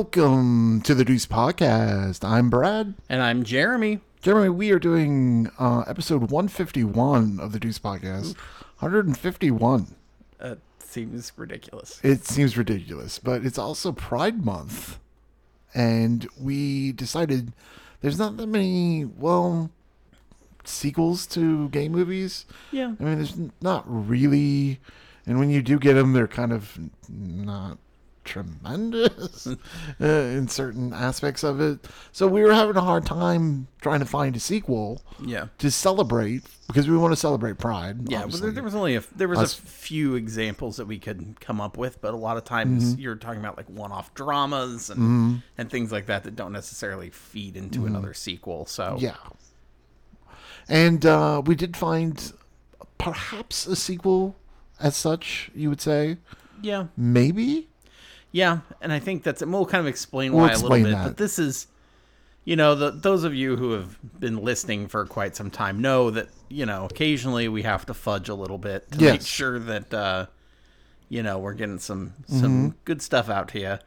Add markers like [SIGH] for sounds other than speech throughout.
Welcome to the Deuce Podcast. I'm Brad. And I'm Jeremy. Jeremy, we are doing uh, episode 151 of the Deuce Podcast. 151. That seems ridiculous. It seems ridiculous, but it's also Pride Month. And we decided there's not that many, well, sequels to gay movies. Yeah. I mean, there's not really. And when you do get them, they're kind of not tremendous [LAUGHS] uh, in certain aspects of it. So we were having a hard time trying to find a sequel Yeah. to celebrate because we want to celebrate Pride. Yeah, well, there, there was only a there was Us- a few examples that we could come up with, but a lot of times Mm-hmm. you're talking about like one-off dramas and and things like that that don't necessarily feed into another sequel. So Mm-hmm. Yeah. And uh, we did find perhaps a sequel as such, you would say. yeah, Maybe? Yeah, and I think that's and we'll kind of explain We'll why a little bit. that. But this is, you know, the those of you who have been listening for quite some time know that you know occasionally we have to fudge a little bit to make sure that uh, you know we're getting some some Mm-hmm. good stuff out to you.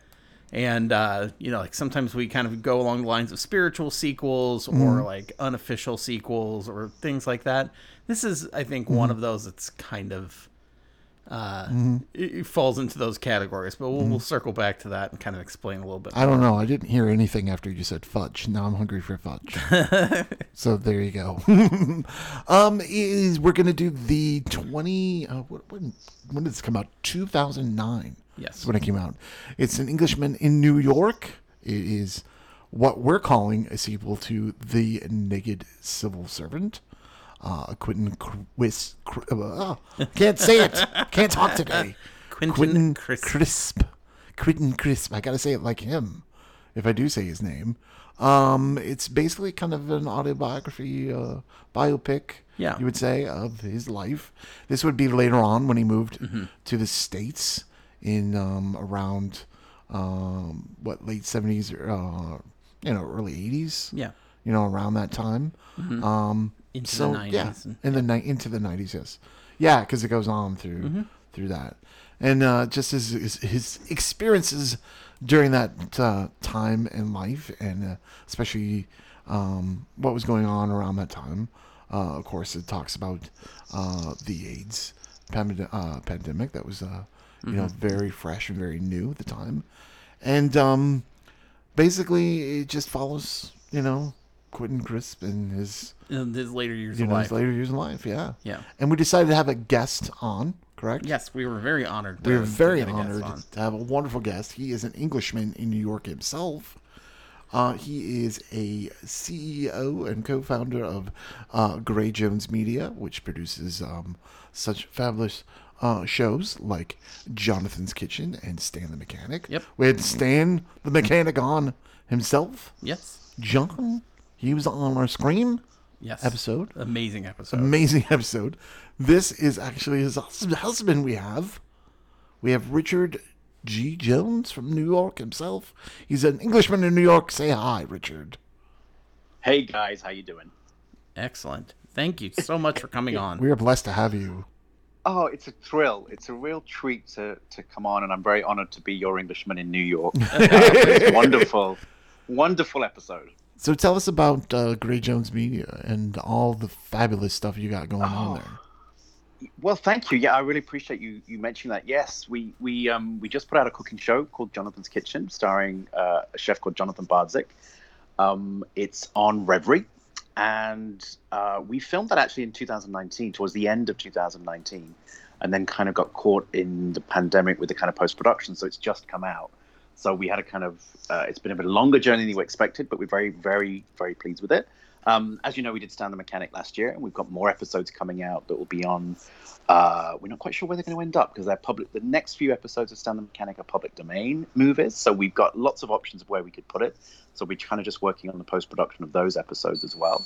And uh, you know, like sometimes we kind of go along the lines of spiritual sequels or Mm-hmm. like unofficial sequels or things like that. This is, I think, one Mm-hmm. of those that's kind of uh, it, it falls into those categories. But we'll, we'll circle back to that and kind of explain a little bit. Mm-hmm. I don't know. I didn't hear anything after you said fudge. Now I'm hungry for fudge. [LAUGHS] so there you go. [LAUGHS] um, is we're gonna do the twenty. Uh, what, when when did this come out? Two thousand nine. Yes. When it came out. It's an Englishman in New York. It is what we're calling a sequel to the Naked Civil Servant. Uh, Quentin Quis, uh, can't say it. Can't talk today. [LAUGHS] Quentin Quentin Crisp. Crisp. Quentin Crisp. I gotta say it like him, if I do say his name. Um, it's basically kind of an autobiography, uh, biopic. Yeah. you would say of his life. This would be later on when he moved Mm-hmm. to the states in um, around um, what late seventies, or uh, you know, early eighties. Yeah. You know, around that time. Um, Into the so 90s yeah, in the ni- into the nineties, yes, yeah, because it goes on through Mm-hmm. through that, and uh, just his, his his experiences during that uh, time in life, and uh, especially um, what was going on around that time. Uh, of course, it talks about uh, the AIDS pandem- uh, pandemic that was uh, you know Mm-hmm. very fresh and very new at the time, and um, basically it just follows you know Quentin Crisp and his In his later years you of know life. his later years in life. Yeah, Yeah. And we decided to have a guest on. Correct. Yes, we were very honored. We were very honored to have a wonderful guest. He is an Englishman in New York himself. Uh, he is a CEO and co-founder of uh, Gray Jones Media, which produces um, such fabulous uh, shows like Jonathan's Kitchen and Stan the Mechanic. Yep. We had Stan the Mechanic on himself. Yes. John, he was on our Scream Yes. episode. Amazing episode. Amazing [LAUGHS] episode. This is actually his husband. We have, we have Richard G. Jones from New York himself. He's an Englishman in New York. Say hi, Richard. Hey guys, how you doing? Excellent. Thank you so much for coming on. We are blessed to have you. Oh, it's a thrill. It's a real treat to, to come on, and I'm very honored to be your Englishman in New York. Uh, [LAUGHS] it's wonderful, wonderful episode. So tell us about uh, Gray Jones Media and all the fabulous stuff you got going on there. Well, thank you. Yeah, I really appreciate you you mentioning that. Yes, we we um we just put out a cooking show called Jonathan's Kitchen, starring uh, a chef called Jonathan Bardzik. Um, it's on Revry, and uh, we filmed that actually in 2019, towards the end of 2019, and then kind of got caught in the pandemic with the kind of post production. So it's just come out. So we had a kind of uh, it's been a bit longer journey than we expected, but we're very very very pleased with it. Um, as you know, we did Stan the Mechanic last year, and we've got more episodes coming out that will be on. Uh, we're not quite sure where they're going to end up because they're public. The next few episodes of Stan the Mechanic are public domain movies, so we've got lots of options of where we could put it. So we're kind of just working on the post production of those episodes as well.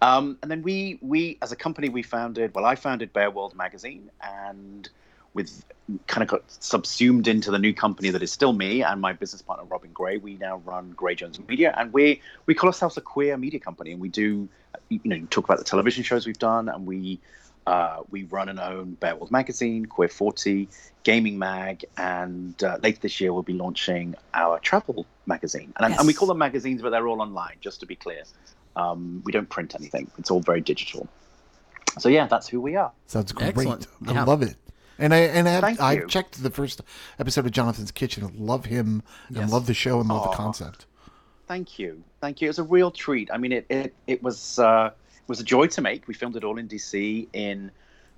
Um, and then we, we as a company, we founded. Well, I founded Bear World magazine, and with kind of got subsumed into the new company that is still me and my business partner Robin Gray. We now run Gray Jones Media, and we we call ourselves a queer media company, and we do you know talk about the television shows we've done, and we Uh, we run and own Bear World Magazine, Queer 40, Gaming Mag, and uh, later this year we'll be launching our travel magazine. And, and we call them magazines, but they're all online, just to be clear. Um, we don't print anything, it's all very digital. So, yeah, that's who we are. Sounds great. Excellent. I Yeah. love it. And I and I, Thank I you. checked the first episode of Jonathan's Kitchen. Love him and Yes. love the show and love the concept. Thank you, thank you. It was a real treat. I mean, it it, it was uh, it was a joy to make. We filmed it all in DC in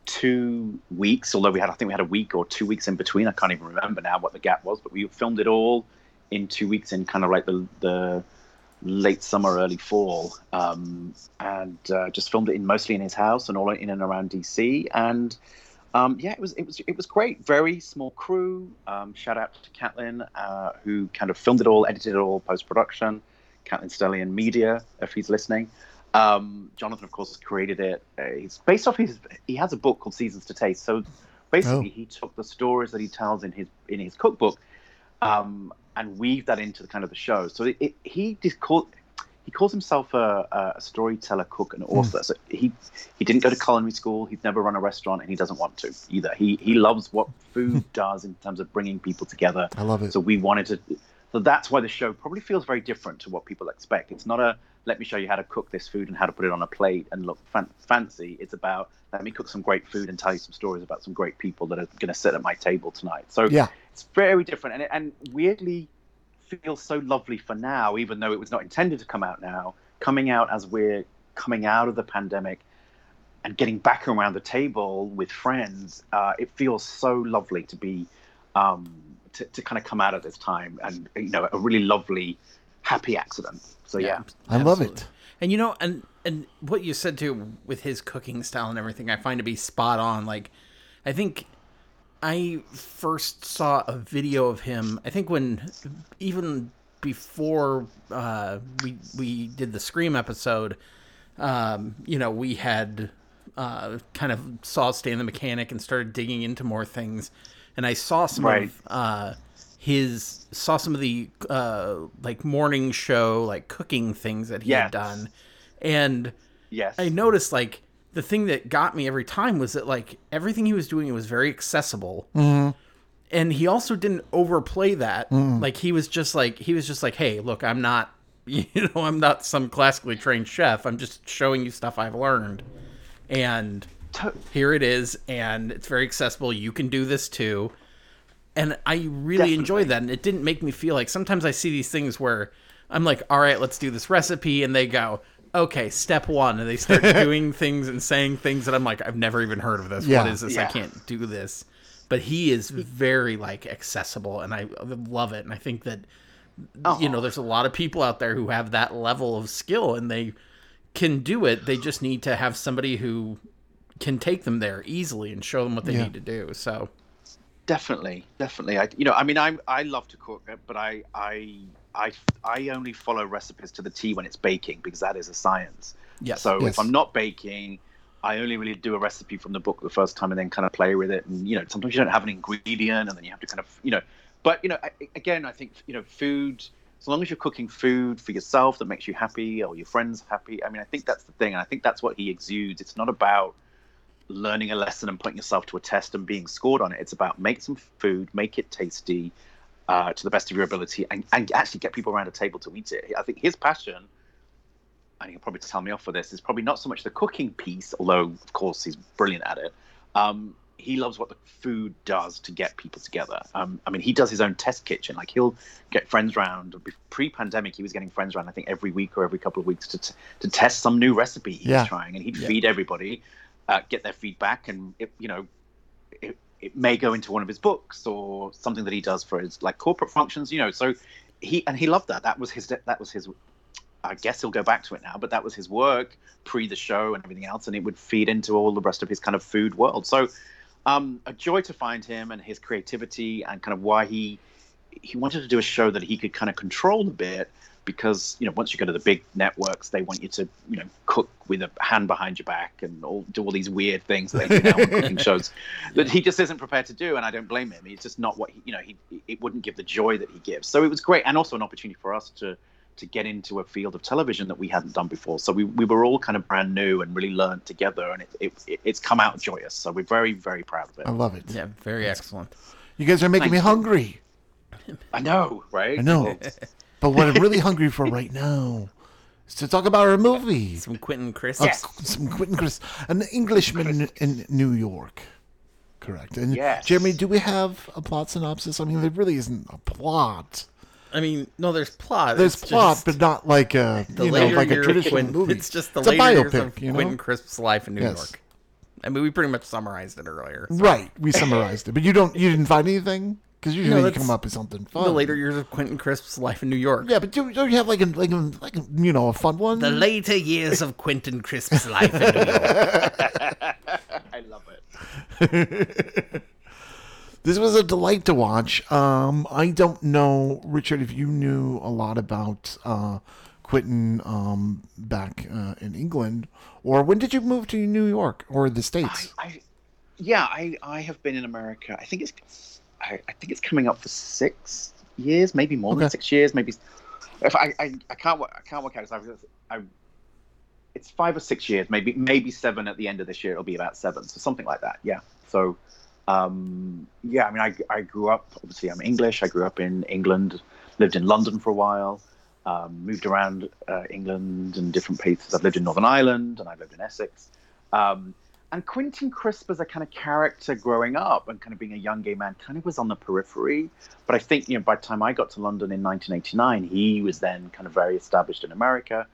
two weeks. Although we had, I think we had a week or two weeks in between. I can't even remember now what the gap was. But we filmed it all in two weeks in kind of like the the late summer, early fall, um, and uh, just filmed it in mostly in his house and all in and around DC. And um, yeah, it was it was it was great. Very small crew. Um, shout out to Catlin, uh, who kind of filmed it all, edited it all, post production. Catlin Stellian Media, if he's listening. Um, Jonathan, of course, created it. Uh, it's based off his. He has a book called Seasons to Taste. So basically, Oh. he took the stories that he tells in his in his cookbook, um, and weaved that into the kind of the show. So it, it, he just called. He calls himself a, a storyteller, cook, and author. Hmm. So he he didn't go to culinary school. He's never run a restaurant, and he doesn't want to either. He he loves what [LAUGHS] food does in terms of bringing people together. I love it. So we wanted to. So that's why the show probably feels very different to what people expect. It's not a let me show you how to cook this food and how to put it on a plate and look fan- fancy. It's about let me cook some great food and tell you some stories about some great people that are going to sit at my table tonight. So yeah. it's very different and, and weirdly feels so lovely for now, even though it was not intended to come out now. Coming out as we're coming out of the pandemic and getting back around the table with friends, uh, it feels so lovely to be um, to, to kind of come out of this time and you know a really lovely, happy accident. So yeah, I love it. And you know, and and what you said too with his cooking style and everything, I find to be spot on. Like, I think I first saw a video of him. I think when even before uh, we we did the Scream episode, um, you know, we had uh, kind of saw Stan the Mechanic and started digging into more things, and I saw some Right. of uh, his saw some of the uh, like morning show like cooking things that he had done, and yes, I noticed like the thing that got me every time was that like everything he was doing was very accessible. Mm-hmm. And he also didn't overplay that. Mm-hmm. Like he was just like he was just like, "Hey, look, I'm not [LAUGHS] you know, I'm not some classically trained chef. I'm just showing you stuff I've learned." And here it is and it's very accessible. You can do this too. And I really enjoyed that and it didn't make me feel like sometimes I see these things where I'm like, "All right, let's do this recipe." And they go, "Okay, step 1." And they start [LAUGHS] doing things and saying things that I'm like, "I've never even heard of this. Yeah. What is this? I can't do this." But he is very like accessible and I love it and I think that you know, there's a lot of people out there who have that level of skill and they can do it. They just need to have somebody who can take them there easily and show them what they Yeah. need to do. So, Definitely, definitely. I, you know, I mean, I I love to cook, but I I I I only follow recipes to the T when it's baking because that is a science. yes. So Yes. if I'm not baking, I only really do a recipe from the book the first time and then kind of play with it. And you know, sometimes you don't have an ingredient, and then you have to kind of you know. But you know, I, again, I think you know, food. As long as you're cooking food for yourself that makes you happy or your friends happy, I mean, I think that's the thing, and I think that's what he exudes. It's not about learning a lesson and putting yourself to a test and being scored on it. It's about make some food, make it tasty uh, to the best of your ability, and, and actually get people around a table to eat it. I think his passion, and he'll probably tell me off for this, is probably not so much the cooking piece, although of course he's brilliant at it. Um, he loves what the food does to get people together. Um, I mean, he does his own test kitchen. Like he'll get friends round. Pre-pandemic, he was getting friends round. I think every week or every couple of weeks to t- to test some new recipe he Yeah. was trying, and he'd Yeah. feed everybody, uh, get their feedback, and it, you know, it, may go into one of his books or something that he does for his like corporate functions. You know, so he and he loved that. That was his. That was his. I guess he'll go back to it now, but that was his work pre the show and everything else, and it would feed into all the rest of his kind of food world. So, um, a joy to find him and his creativity and kind of why he he wanted to do a show that he could kind of control a bit because you know once you go to the big networks they want you to you know cook with a hand behind your back and all, do all these weird things that they do now on cooking [LAUGHS] shows that he just isn't prepared to do and I don't blame him he's just not what he you know he it wouldn't give the joy that he gives so it was great and also an opportunity for us to to get into a field of television that we hadn't done before. So we, we were all kind of brand new and really learned together, and it, it, it it's come out joyous. So we're very very proud of it. I love it. Yeah, very excellent. You guys are making Thank me you. hungry. I know, right? I know. [LAUGHS] but what I'm really [LAUGHS] hungry for right now is to talk about our movie. Some Quentin Crisp. Uh, Some Quentin Crisp, an Englishman in, in New York. Correct. And Yes. Jeremy, do we have a plot synopsis? I mean, there really isn't a plot. I mean, no, there's plot. There's It's plot, but not like a the you know later like a traditional Quentin- movie. It's just the It's a later years biopic, of you know? Quentin Crisp's life in New Yes. York. I mean, we pretty much summarized it earlier. Right. We summarized it, but you don't. You didn't find anything because usually you come up with something fun. The later years of Quentin Crisp's life in New York. Yeah, but do, don't you have like a like a, like a, you know a fun one? The later years of Quentin Crisp's life in New York. [LAUGHS] I love it. [LAUGHS] This was a delight to watch. Um, I don't know, Richard, if you knew a lot about uh, Quentin um, back uh, in England, or when did you move to New York or the I, States? I, yeah, I, I have been in America. I think it's, I, I think it's coming up for six years, maybe more Okay. than six years, maybe. If I, I, I can't, I can't work out. I, it's five or six years, maybe, maybe seven at the end of this year. It'll be about seven, so something like that. Yeah. So, um, yeah. I mean, I, I grew up. Obviously, I'm English. I grew up in England. Lived in London for a while. Um, moved around uh, England and different places. I've lived in Northern Ireland and I've lived in Essex. Um, and Quentin Crisp as a kind of character growing up and kind of being a young gay man kind of was on the periphery. But I think, you know, by the time I got to London in 1989, he was then kind of very established in America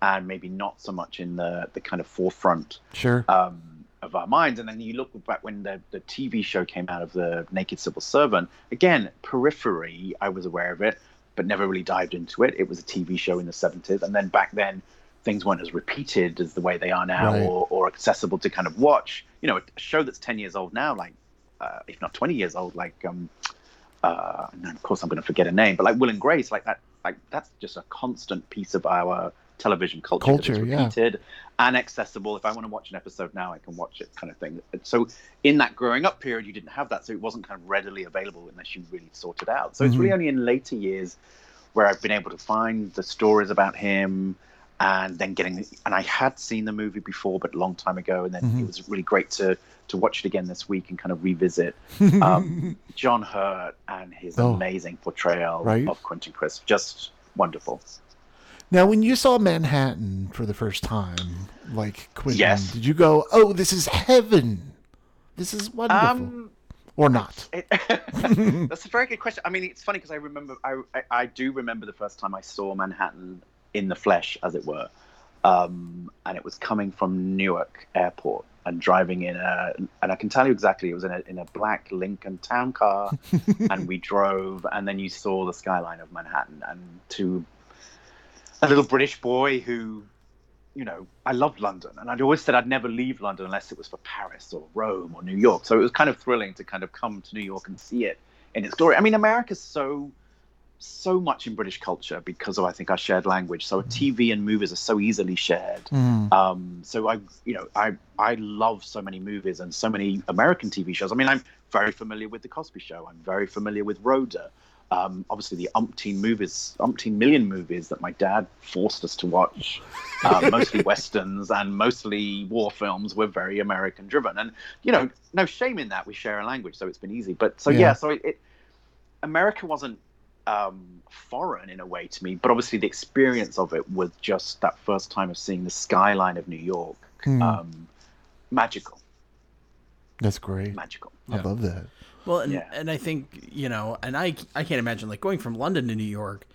and maybe not so much in the, the kind of forefront Sure. um, of our minds. And then you look back when the, the TV show came out of the Naked Civil Servant. Again, periphery, I was aware of it, but never really dived into it. It was a TV show in the 70s. And then back then, things weren't as repeated as the way they are now Right. or, or accessible to kind of watch. You know, a show that's 10 years old now, like, uh, if not 20 years old, like, um, uh, and of course I'm going to forget a name, but like Will and Grace, like that, like that's just a constant piece of our television culture, Culture, yeah. and accessible. If I want to watch an episode now, I can watch it, kind of thing. So in that growing up period, you didn't have that, so it wasn't kind of readily available unless you really sought it out. So it's Mhm. really only in later years where I've been able to find the stories about him. And then getting, and I had seen the movie before, but a long time ago. And then Mhm. it was really great to to watch it again this week and kind of revisit um, [LAUGHS] John Hurt and his Oh. amazing portrayal Right. of Quentin Crisp. Just wonderful. now, when you saw Manhattan for the first time, like Quentin, Yes. did you go, "Oh, this is heaven. This is wonderful," Um, or not? [LAUGHS] it, [LAUGHS] that's a very good question. I mean, it's funny because I remember, I, I, I do remember the first time I saw Manhattan in the flesh, as it were. Um, and it was coming from Newark Airport and driving in a, and I can tell you exactly, it was in a, in a black Lincoln town car. [LAUGHS] and we drove, and then you saw the skyline of Manhattan. And to a little British boy who, you know, I loved London, and I'd always said I'd never leave London unless it was for Paris or Rome or New York. So it was kind of thrilling to kind of come to New York and see it in its glory. I mean, America's so so much in British culture because of I think our shared language. So TV and movies are so easily shared. Mm. Um, so I, you know, I I love so many movies and so many American TV shows. I mean, I'm very familiar with The Cosby Show. I'm very familiar with Rhoda. Um, obviously, the umpteen movies, umpteen million movies that my dad forced us to watch, uh, [LAUGHS] mostly westerns and mostly war films, were very American driven. And you know, no shame in that. We share a language, so it's been easy. But so Yeah. yeah, so it, it America wasn't um, foreign in a way to me, but obviously the experience of it was just that first time of seeing the skyline of New York, Hmm. um, magical, That's great. magical. I love that. Well, and, Yeah. and I think you know, and I I can't imagine like going from London to New York.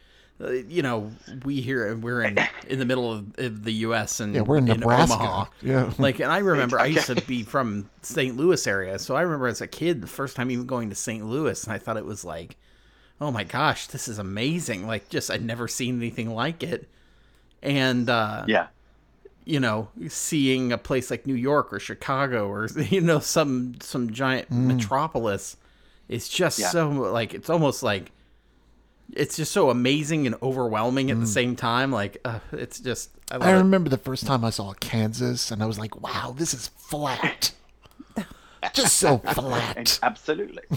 Uh, you know, we here we're in in the middle of, of the U.S. and Yeah, we're in Nebraska. Omaha. Yeah. Like, and I remember I used to be from St. Louis area, so I remember as a kid the first time even going to St. Louis, and I thought it was like, oh my gosh, this is amazing! Like, just I'd never seen anything like it, and uh, Yeah, you know, seeing a place like New York or Chicago or [LAUGHS] you know some some giant metropolis is just Yeah. so like it's almost like it's just so amazing and overwhelming at the same time. Like uh, it's just I love I it. remember the first time I saw Kansas, and I was like, "Wow, this is flat." [LAUGHS] just so flat. [LAUGHS] absolutely. [LAUGHS]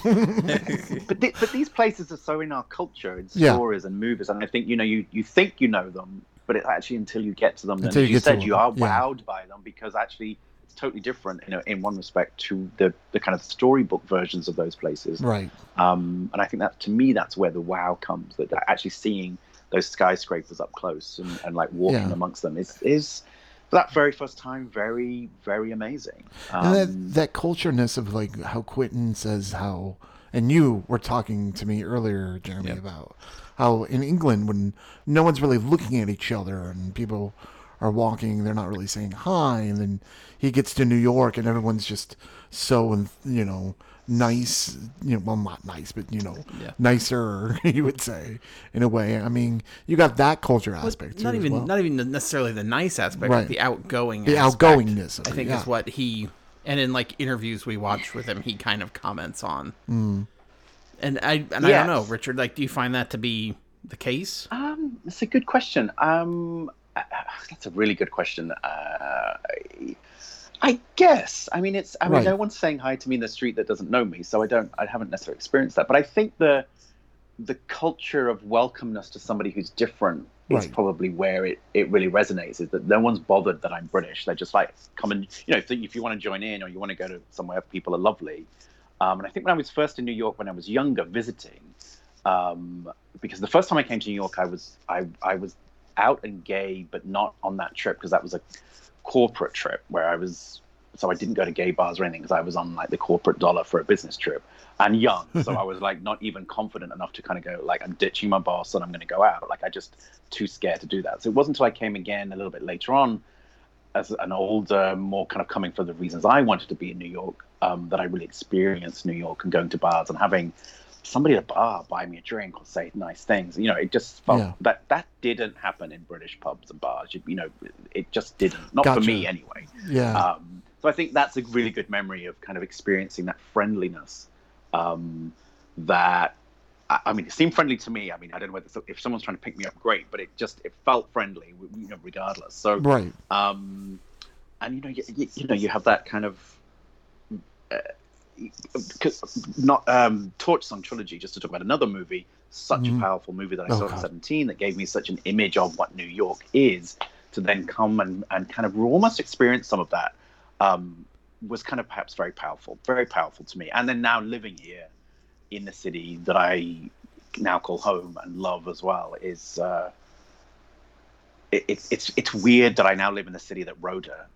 but th- but these places are so in our culture and Yeah. stories and movies, and I think you know you you think you know them, but it's actually until you get to them, Until as you you said, you are yeah. wowed by them because actually it's totally different, you know, in one respect to the the kind of storybook versions of those places. Right. Um, and I think that to me, that's where the wow comes. That actually seeing those skyscrapers up close and, and like walking Yeah. amongst them is is that very first time very very amazing. Um, and that that cultureness of like how Quentin says how, and you were talking to me earlier, Jeremy, Yeah. about how in England when no one's really looking at each other and people are walking, they're not really saying hi, and then he gets to New York and everyone's just so you know nice, you know, well not nice, but you know Yeah. nicer, [LAUGHS] you would say in a way. I mean, you got that culture aspect too. not as even well. not even necessarily the nice aspect, Right. but the outgoing. The aspect, outgoingness of I it, think yeah. is what he and in like interviews we watch with him, he kind of comments on. Mm. And I and I don't know, Richard. Like, do you find that to be the case? Um, that's a good question. Um, uh, that's a really good question. Uh, I guess. I mean, it's. I mean, Right. no one's saying hi to me in the street that doesn't know me, so I don't. I haven't necessarily experienced that. But I think the the culture of welcomeness to somebody who's different is Right. probably where it, it really resonates. Is that no one's bothered that I'm British. They're just like, come and you know, if, if you want to join in or you want to go to somewhere, people are lovely. Um, and I think when I was first in New York, when I was younger, visiting, um, because the first time I came to New York, I was I, I was out and gay, but not on that trip because that was a corporate trip where I was. So I didn't go to gay bars or anything because I was on like the corporate dollar for a business trip and young. So I was like not even confident enough to kind of go like I'm ditching my boss and I'm going to go out. Like I just too scared to do that. So it wasn't until I came again a little bit later on as an older, more kind of coming for the reasons I wanted to be in New York, um, that I really experienced New York and going to bars and having somebody at a bar buy me a drink or say nice things. You know, it just felt Yeah. that that didn't happen in British pubs and bars. You, you know, it just didn't. Not Gotcha. for me anyway. Yeah. Um, so I think that's a really good memory of kind of experiencing that friendliness. Um, that I, I mean, it seemed friendly to me. I mean, I don't know whether if someone's trying to pick me up, great, but it just it felt friendly, you know, regardless. So right. um, and you know, you, you, you know, you have that kind of. Uh, not um, Torch Song Trilogy, just to talk about another movie, such Mhm. a powerful movie that I Oh, saw God. at 17 that gave me such an image of what New York is to then come and, and kind of almost experience some of that um, was kind of perhaps very powerful, very powerful to me. And then now living here in the city that I now call home and love as well is uh, it, it's it's it's weird that I now live in the city that Rhoda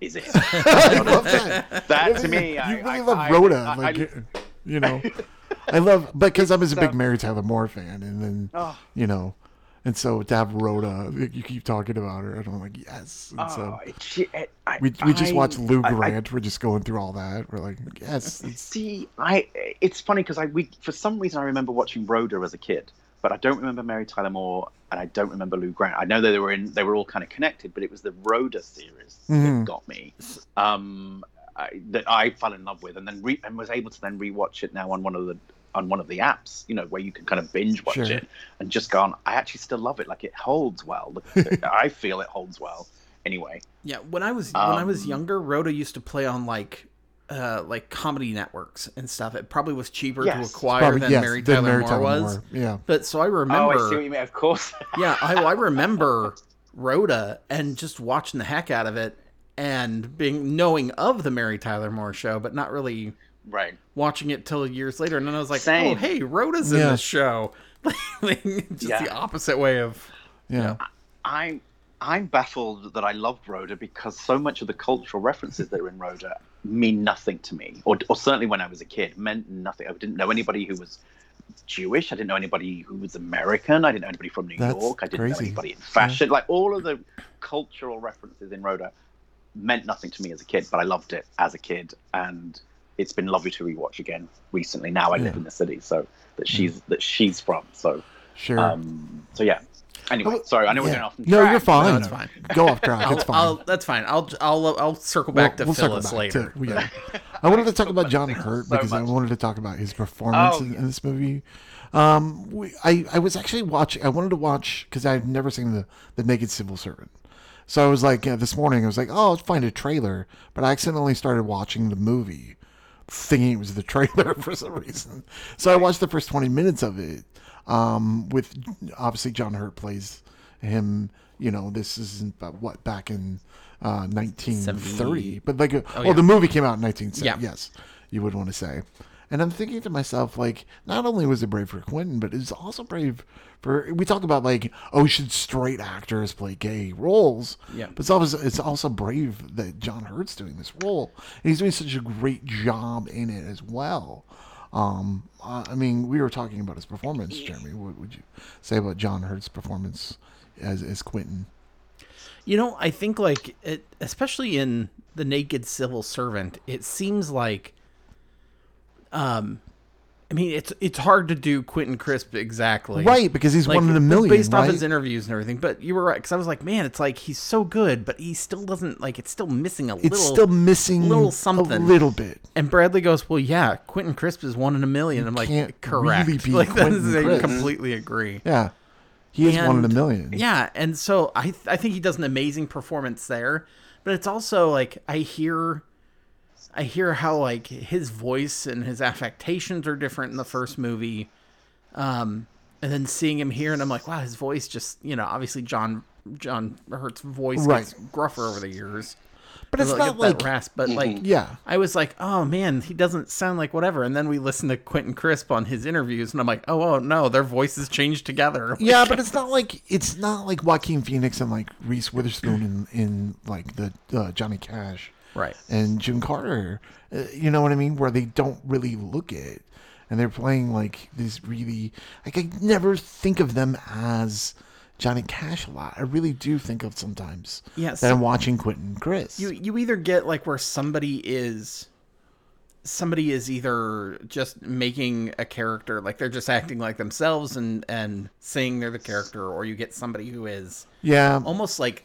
is in. [LAUGHS] I love that. that to me, you I, really I, love I- Rhoda, I- like I- you know. I love because I was a big Mary Tyler Moore fan, and then oh, you know, and so to have Rhoda, you keep talking about her, and I'm like, yes. And so oh, it, she- I, we we just watched Lou I- I- Grant. We're just going through all that. We're like, yes. It's, See, I it's funny because I we for some reason I remember watching Rhoda as a kid, but I don't remember Mary Tyler Moore and I don't remember Lou Grant. I know that they were in they were all kind of connected, but it was the Rhoda series Mhm. that got me. Um, I, that I fell in love with, and then re, and was able to then rewatch it now on one of the on one of the apps, you know, where you can kind of binge watch Sure. it and just go on. I actually still love it. Like it holds well. [LAUGHS] I feel it holds well. Anyway, Yeah, when I was when I was Um, younger, Rhoda used to play on like uh like comedy networks and stuff. It probably was cheaper to acquire probably than yes, Mary than Tyler Mary Moore Tyler was. Moore. Yeah. But so I oh, remember I see what you mean. Of course. [LAUGHS] yeah, I, I remember Rhoda and just watching the heck out of it and being knowing of the Mary Tyler Moore show, but not really right. watching it till years later. And then I was like, Same. oh, hey, Rhoda's in this show. [LAUGHS] Like, just Yeah. the opposite way of. Yeah. I'm I'm baffled that I love Rhoda because so much of the cultural references that are in Rhoda mean nothing to me, or, or certainly when I was a kid meant nothing. I didn't know anybody who was Jewish. I didn't know anybody who was American. I didn't know anybody from New That's York. I didn't know anybody in fashion. Like all of the cultural references in Rhoda meant nothing to me as a kid, but I loved it as a kid, and it's been lovely to rewatch again recently. Now I live in the city, so that she's that she's from. So Sure. um, so yeah. Anyway, Oh, sorry, I know we're going off. the No, track, you're fine. No, it's fine. Go off track. I'll, It's fine. I'll, that's fine. I'll I'll I'll circle back We'll- to we'll Phyllis back later. to- yeah. [LAUGHS] I wanted to talk about John Thank Hurt so because I wanted to talk about his performance Oh, in, in this movie. Um, we, I I was actually watching. I wanted to watch because I've never seen the the Naked Civil Servant. So I was like uh, this morning. I was like, oh, I'll find a trailer, but I accidentally started watching the movie thinking it was the [LAUGHS] trailer for some reason. So I watched the first 20 minutes of it. Um, with obviously John Hurt plays him. You know, this isn't what back in uh, 1930, 70. but like, uh, Oh, well, yeah. the movie came out in 1970. Yeah. Yes, you would want to say. And I'm thinking to myself, like, not only was it brave for Quentin, but it's also brave for. We talk about like, oh, should straight actors play gay roles? Yeah. But it's also it's also brave that John Hurt's doing this role, and he's doing such a great job in it as well. Um, I I mean, we were talking about his performance, Jeremy. What would you say about John Hurt's performance as as Quentin? You know, I think like it, especially in the Naked Civil Servant, it seems like, um, I mean, it's it's hard to do Quentin Crisp exactly, Right, because he's Like, one in a million, based off his interviews and everything. But you were right because I was like, man, it's like he's so good, but he still doesn't like. It's still missing a It's little. still missing a little a little bit. and Bradley goes, well, yeah, Quentin Crisp is one in a million. I'm like, can't correct. really be [LAUGHS] like that is, I completely agree. Yeah, he is one in a million. Yeah, and so I I think he does an amazing performance there, but it's also like I hear I hear how like his voice and his affectations are different in the first movie. Um and then seeing him here and I'm like, wow, his voice just, you know, obviously John John Hurt's voice Right. gets gruffer over the years. but it's Doesn't like rasp, but like yeah. I was like, oh man, he doesn't sound like whatever. And then we listened to Quentin Crisp on his interviews, and I'm like, oh, oh no, their voices changed together. [LAUGHS] Yeah, but it's not like it's not like Joaquin Phoenix and like Reese Witherspoon in, in like the uh, Johnny Cash right. and June Carter. Uh, you know what I mean? Where they don't really look it, and they're playing like these really like I never think of them as Johnny Cash a lot. I really do think of sometimes Yes. that I'm watching Quentin Crisp. You you either get like where somebody is somebody is either just making a character like they're just acting like themselves and and saying they're the character or you get somebody who is yeah, almost like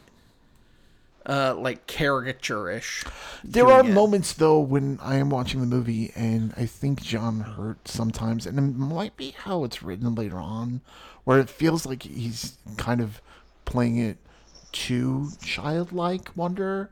uh like caricature-ish. There are it. moments though when I am watching the movie and I think John Hurt sometimes, and it might be how it's written later on, where it feels like he's kind of playing it too childlike. Wonder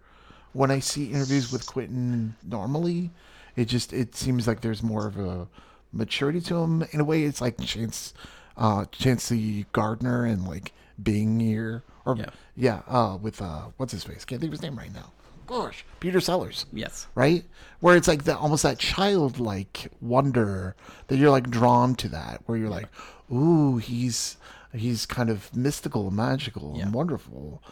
when I see interviews with Quentin normally, it just it seems like there's more of a maturity to him. In a way, it's like Chance, uh, Chauncey Gardiner and like being here, or Yeah. yeah, uh, with uh, what's his face? Can't think of his name right now. Gosh, Peter Sellers Yes. right? Where it's like that almost that childlike wonder that you're like drawn to that, where you're like, ooh, he's he's kind of mystical and magical Yeah. and wonderful.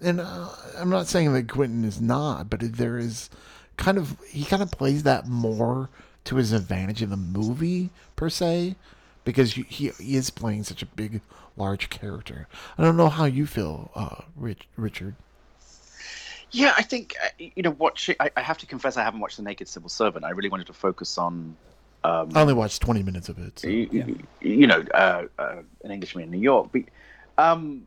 And uh, I'm not saying that Quentin is not, but there is kind of he kind of plays that more to his advantage in the movie per se, because he, he is playing such a big, large character. I don't know how you feel, uh, Rich, Richard. Yeah, I think uh, you know. Watch. I, I have to confess, I haven't watched The Naked Civil Servant. I really wanted to focus on, um, I only watched 20 minutes of it. so- you, you- you know, uh, uh, an Englishman in New York. But, um,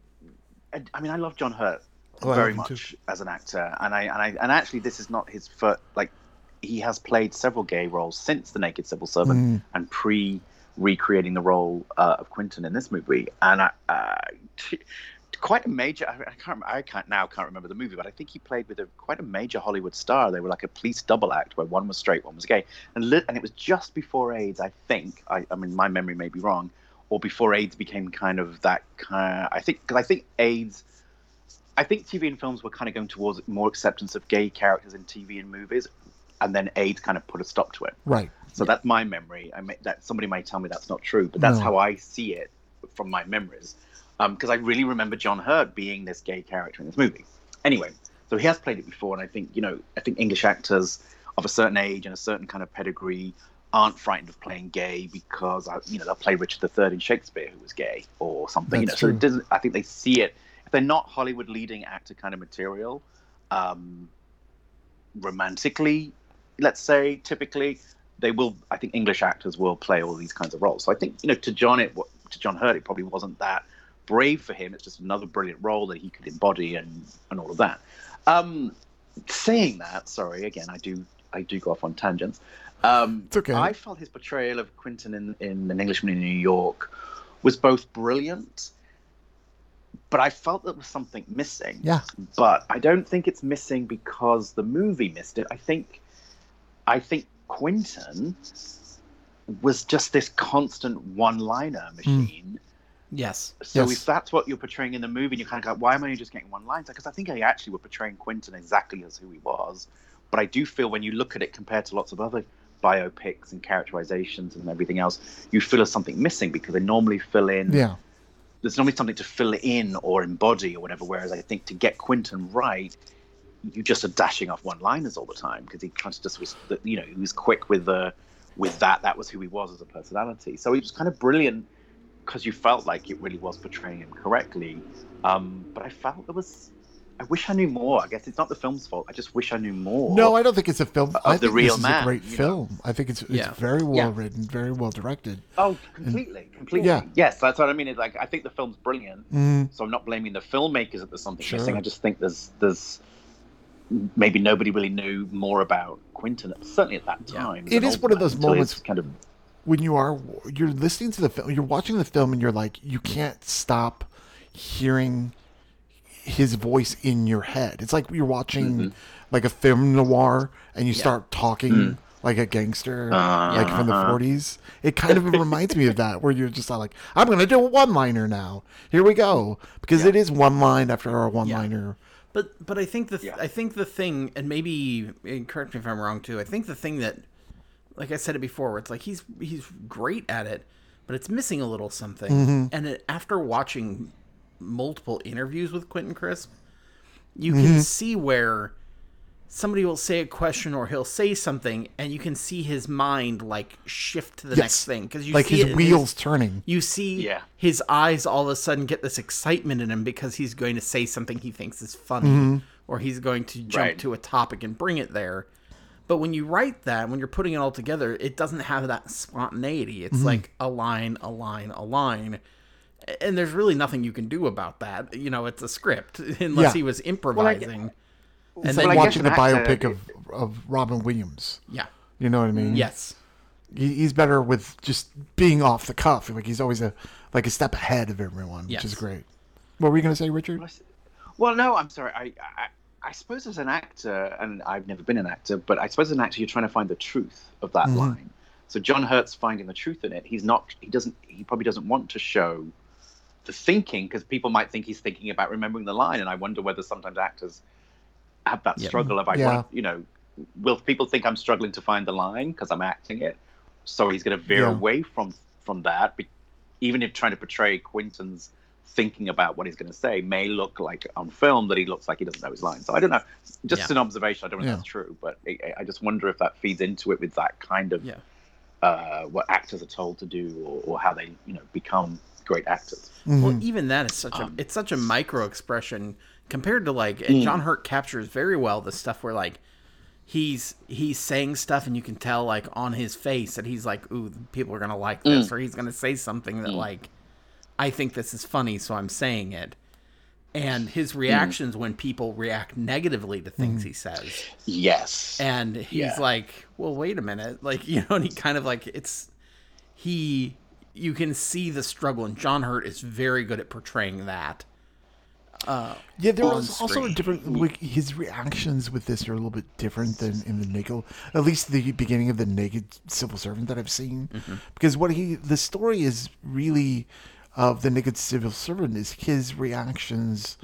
I, I mean, I love John Hurt Oh, very much as an actor, and I and I and actually, this is not his first. Like, he has played several gay roles since The Naked Civil Servant Mm. and pre recreating the role uh, of Quentin in this movie, and I. Uh, Quite a major. I can't. I can't now. Can't remember the movie, but I think he played with a quite a major Hollywood star. They were like a police double act where one was straight, one was gay, and li- and it was just before AIDS. I think. I, I mean, my memory may be wrong, or before AIDS became kind of that kind. I think because I think AIDS. I think TV and films were kind of going towards more acceptance of gay characters in TV and movies, and then AIDS kind of put a stop to it. Right. So that's my memory. I may, that somebody may tell me that's not true, but that's No. how I see it from my memories. Because I really remember John Hurt being this gay character in this movie. Anyway, so he has played it before, and I think you know, I think English actors of a certain age and a certain kind of pedigree aren't frightened of playing gay because uh, you know they'll play Richard III in Shakespeare who was gay or something. That's you know, true. so it doesn't. I think they see it if they're not Hollywood leading actor kind of material. Um, romantically, let's say, typically, they will. I think English actors will play all these kinds of roles. So I think you know, to John, it to John Hurt, it probably wasn't that brave for him. It's just another brilliant role that he could embody and and all of that. Um, saying that, sorry, again, I do I do go off on tangents. Um, It's okay. I felt his portrayal of Quentin in, in An Englishman in New York was both brilliant, but I felt there was something missing Yeah. but I don't think it's missing because the movie missed it. I think, I think Quentin was just this constant one-liner hmm. machine. Yes. So Yes. if that's what you're portraying in the movie, and you're kind of like, why am I just getting one lines? Because I think I actually were portraying Quentin exactly as who he was. But I do feel when you look at it compared to lots of other biopics and characterizations and everything else, you feel there's something missing because they normally fill in. Yeah. There's normally something to fill in or embody or whatever. Whereas I think to get Quentin right, you just are dashing off one-liners all the time because he kind of just was, you know, he was quick with the, with that. That was who he was as a personality. So he was kind of brilliant because you felt like it really was portraying him correctly. Um, but I felt there was. I wish I knew more. I guess it's not the film's fault. I just wish I knew more. No, I don't think it's a film. Of I the think real this is a great you know? film. I think it's it's Yeah. very well Yeah. written, very well directed. Oh, completely, completely. Yeah. Yes, that's what I mean. It's like I think the film's brilliant. Mm, So I'm not blaming the filmmakers that there's something Sure. missing. I just think there's there's maybe nobody really knew more about Quentin. Certainly at that Yeah. time. It is one of those moments- kind of when you are you're listening to the film, you're watching the film, and you're like, you can't stop hearing his voice in your head. It's like you're watching Mm-hmm. like a film noir, and you start talking like a gangster, Uh, like from the uh-huh. 40s. It kind of reminds me of that, where you're just like, I'm going to do a one liner now. Here we go. Because it is one line after a one liner. But but I think the th- Yeah. I think the thing, and maybe and correct me if I'm wrong too. I think the thing that, like I said it before, it's like he's he's great at it, but it's missing a little something. Mm-hmm. And it, after watching multiple interviews with Quentin Crisp, you Mm-hmm. can see where somebody will say a question or he'll say something, and you can see his mind like shift to the next thing because you like see his it in wheels turning. you see Yeah. his eyes all of a sudden get this excitement in him because he's going to say something he thinks is funny Mm-hmm. or he's going to jump Right. to a topic and bring it there. But when you write that, when you're putting it all together, it doesn't have that spontaneity. It's Mm-hmm. like a line, a line, a line. And there's really nothing you can do about that. You know, it's a script [LAUGHS] unless Yeah. he was improvising. And It's then like watching the an actor- biopic of, of Robin Williams. yeah. You know what I mean? Yes. He, he's better with just being off the cuff. Like he's always a like a step ahead of everyone, which is great. What were you going to say, Richard? Well, no, I'm sorry. I, I I suppose as an actor, and I've never been an actor, but I suppose as an actor, you're trying to find the truth of that mm-hmm. line. So John Hurt's finding the truth in it. He's not. He doesn't. He probably doesn't want to show the thinking because people might think he's thinking about remembering the line, and I wonder whether sometimes actors have that Yep. struggle of I Yeah. want, you know, will people think I'm struggling to find the line because I'm acting it? So he's going to veer Yeah. away from from that, be- even if trying to portray Quentin's thinking about what he's going to say may look like on film that he looks like he doesn't know his lines. So I don't know. Just Yeah. an observation. I don't know Yeah. if that's true, but I, I just wonder if that feeds into it with that kind of Yeah. uh, what actors are told to do or, or how they you know become great actors. Mm-hmm. Well, even that is such a Um, it's such a micro expression compared to like and Mm. John Hurt captures very well the stuff where like he's he's saying stuff and you can tell like on his face that he's like ooh people are gonna like this Mm. or he's gonna say something that like I think this is funny so I'm saying it and Mm. his reactions when people react negatively to things he says Yes. and he's Yeah. like well wait a minute [LAUGHS] like you know and he kind of like it's he you can see the struggle and john hurt is very good at portraying that Yeah, there was also a different. Like, his reactions with this are a little bit different than in the naked. At least the beginning of the naked civil servant that I've seen, Mm-hmm. because what he the story is really of the naked civil servant is his reactions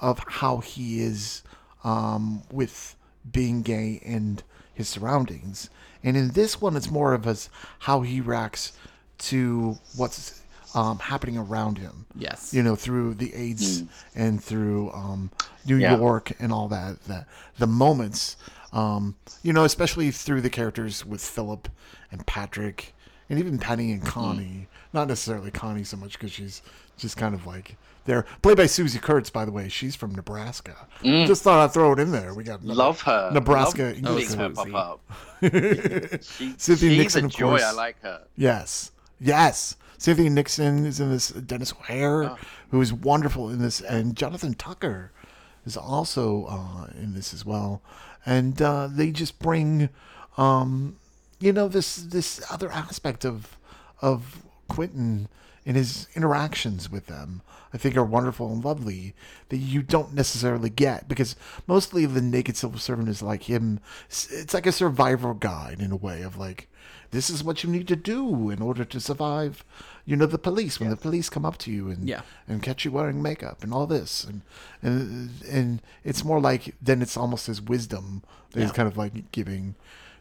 of how he is um, with being gay and his surroundings, and in this one, it's more of as how he reacts to what's um, happening around him yes you know, through the AIDS and through um, New Yeah. York and all that, that the moments, um, you know, especially through the characters with Philip and Patrick and even Penny and Connie. Not necessarily Connie so much because she's just kind of like there. Played by Swoosie Kurtz, by the way. She's from Nebraska. Just thought I'd throw it in there. We got Love her. Nebraska Love English her pop up. [LAUGHS] She, Cynthia she's Nixon, a joy. I like her. Yes. Yes. Cynthia Nixon is in this. Denis O'Hare, who is wonderful in this, and Jonathan Tucker is also uh, in this as well. And uh, they just bring, um, you know, this this other aspect of of Quentin and his interactions with them, I think, are wonderful and lovely that you don't necessarily get because mostly the Naked Civil Servant is like him. It's like a survival guide in a way of like, this is what you need to do in order to survive. You know, the police when the police come up to you and Yeah. and catch you wearing makeup and all this and and and it's more like then it's almost his wisdom that he's kind of like giving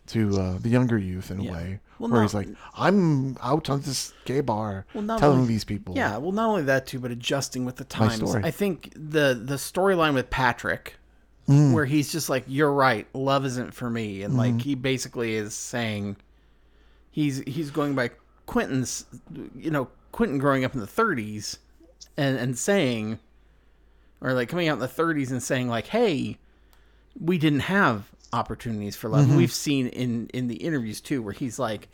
to uh, the younger youth in a way Well, where not- he's like i'm out on this gay bar Well, telling only- these people Yeah, well, not only that too, but adjusting with the times. I think the the storyline with Patrick, Mm. where he's just like, "You're right, love isn't for me," and Mm-hmm. like he basically is saying, he's he's going by Quentin's, you know, Quentin growing up in the 30s, and and saying, or like coming out in the 30s and saying like, "Hey, we didn't have opportunities for love." Mm-hmm. We've seen in in the interviews too, where he's like,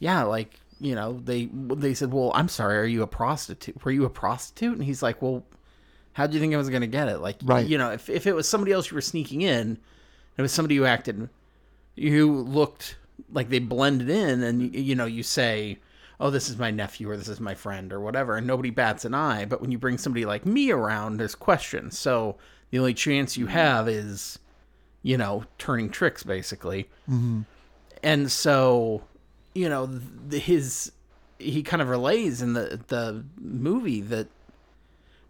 "Yeah, like." You know, they they said, "Well, I'm sorry, are you a prostitute? Were you a prostitute?" And he's like, "Well, how do you think I was going to get it? Like, Right. you know, if, if it was somebody else you were sneaking in, it was somebody who acted, who looked like they blended in, and you know, you say, "Oh, this is my nephew," or "This is my friend," or whatever, and nobody bats an eye. But when you bring somebody like me around, there's questions. So the only chance you mm-hmm. have is, you know, turning tricks, basically. Mm-hmm. And so, you know, the, his he kind of relays in the the movie that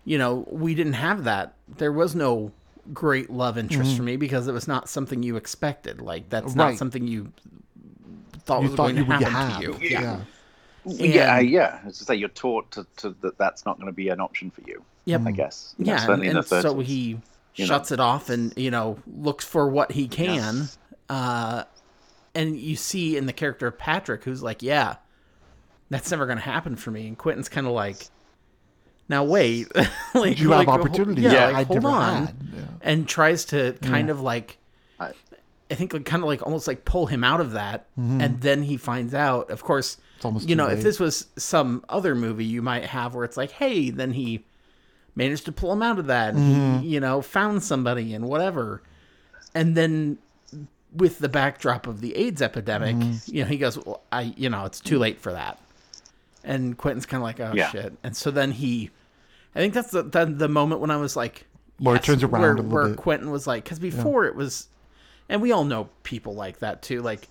you know, we didn't have that. There was no great love interest for mm-hmm. me because it was not something you expected. Like that's not something you thought you was thought going you to would happen have to you. yeah, yeah, And- yeah. It's just like you're taught to, to that that's not going to be an option for you. Yep. I guess. You know, Yeah, and, in and the 30s. so he you know. shuts it off and you know looks for what he can. Uh, and you see in the character of Patrick, who's like, "Yeah, that's never going to happen for me," and Quentin's kind of like, "Now wait, [LAUGHS] like you like, have hol- opportunities yeah, that like, I hold never on." had yeah. and tries to kind of like I- I think like kind of like almost like pull him out of that and then he finds out of course almost you too know if this was some other movie you might have where it's like hey then he managed to pull him out of that and Mm-hmm. he you know found somebody and whatever and then with the backdrop of the AIDS epidemic Mm-hmm. you know he goes well, I you know it's too late for that and Quentin's kind of like oh Yeah. shit and so then he I think that's the the, the moment when I was like Where it turns around where, a little where bit. Quentin was like, because before it was, and we all know people like that too, like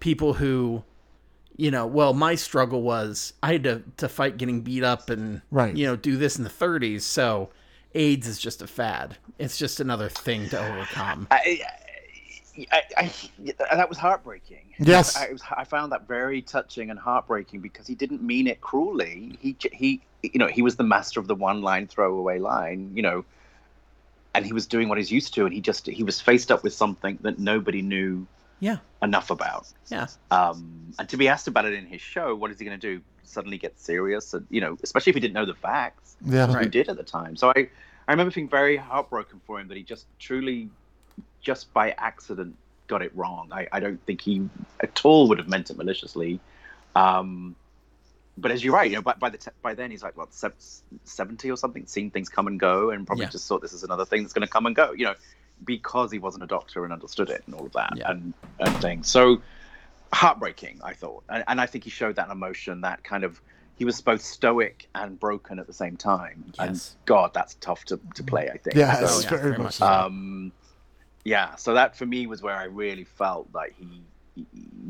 people who, you know, well, my struggle was I had to to fight getting beat up and Right. you know do this in the 30s, so AIDS is just a fad. It's just another thing to overcome. I, I, I, I- that was heartbreaking. Yes. I, it was, I found that very touching and heartbreaking because he didn't mean it cruelly. He, he, you know, he was the master of the one-line throwaway line, you know, and he was doing what he's used to, and he just he was faced up with something that nobody knew Yeah, enough about. yeah, Um, and to be asked about it in his show, what is he going to do? Suddenly get serious, and you know, especially if he didn't know the facts yeah who Right. did at the time. So I, I remember being very heartbroken for him that he just truly, just by accident, got it wrong. I, I don't think he at all would have meant it maliciously. Um, but as you're right, you know, by, by the t- by then he's like what sev- seventy or something, seen things come and go, and probably Yeah. just thought this is another thing that's going to come and go. You know, because he wasn't a doctor and understood it and all of that Yeah. and and things. So heartbreaking, I thought, and, and I think he showed that emotion, that kind of. He was both stoic and broken at the same time, and God, that's tough to, to play. I think. yeah, So, it's yeah, very, very much much so. so. um, yeah, so that for me was where I really felt like he,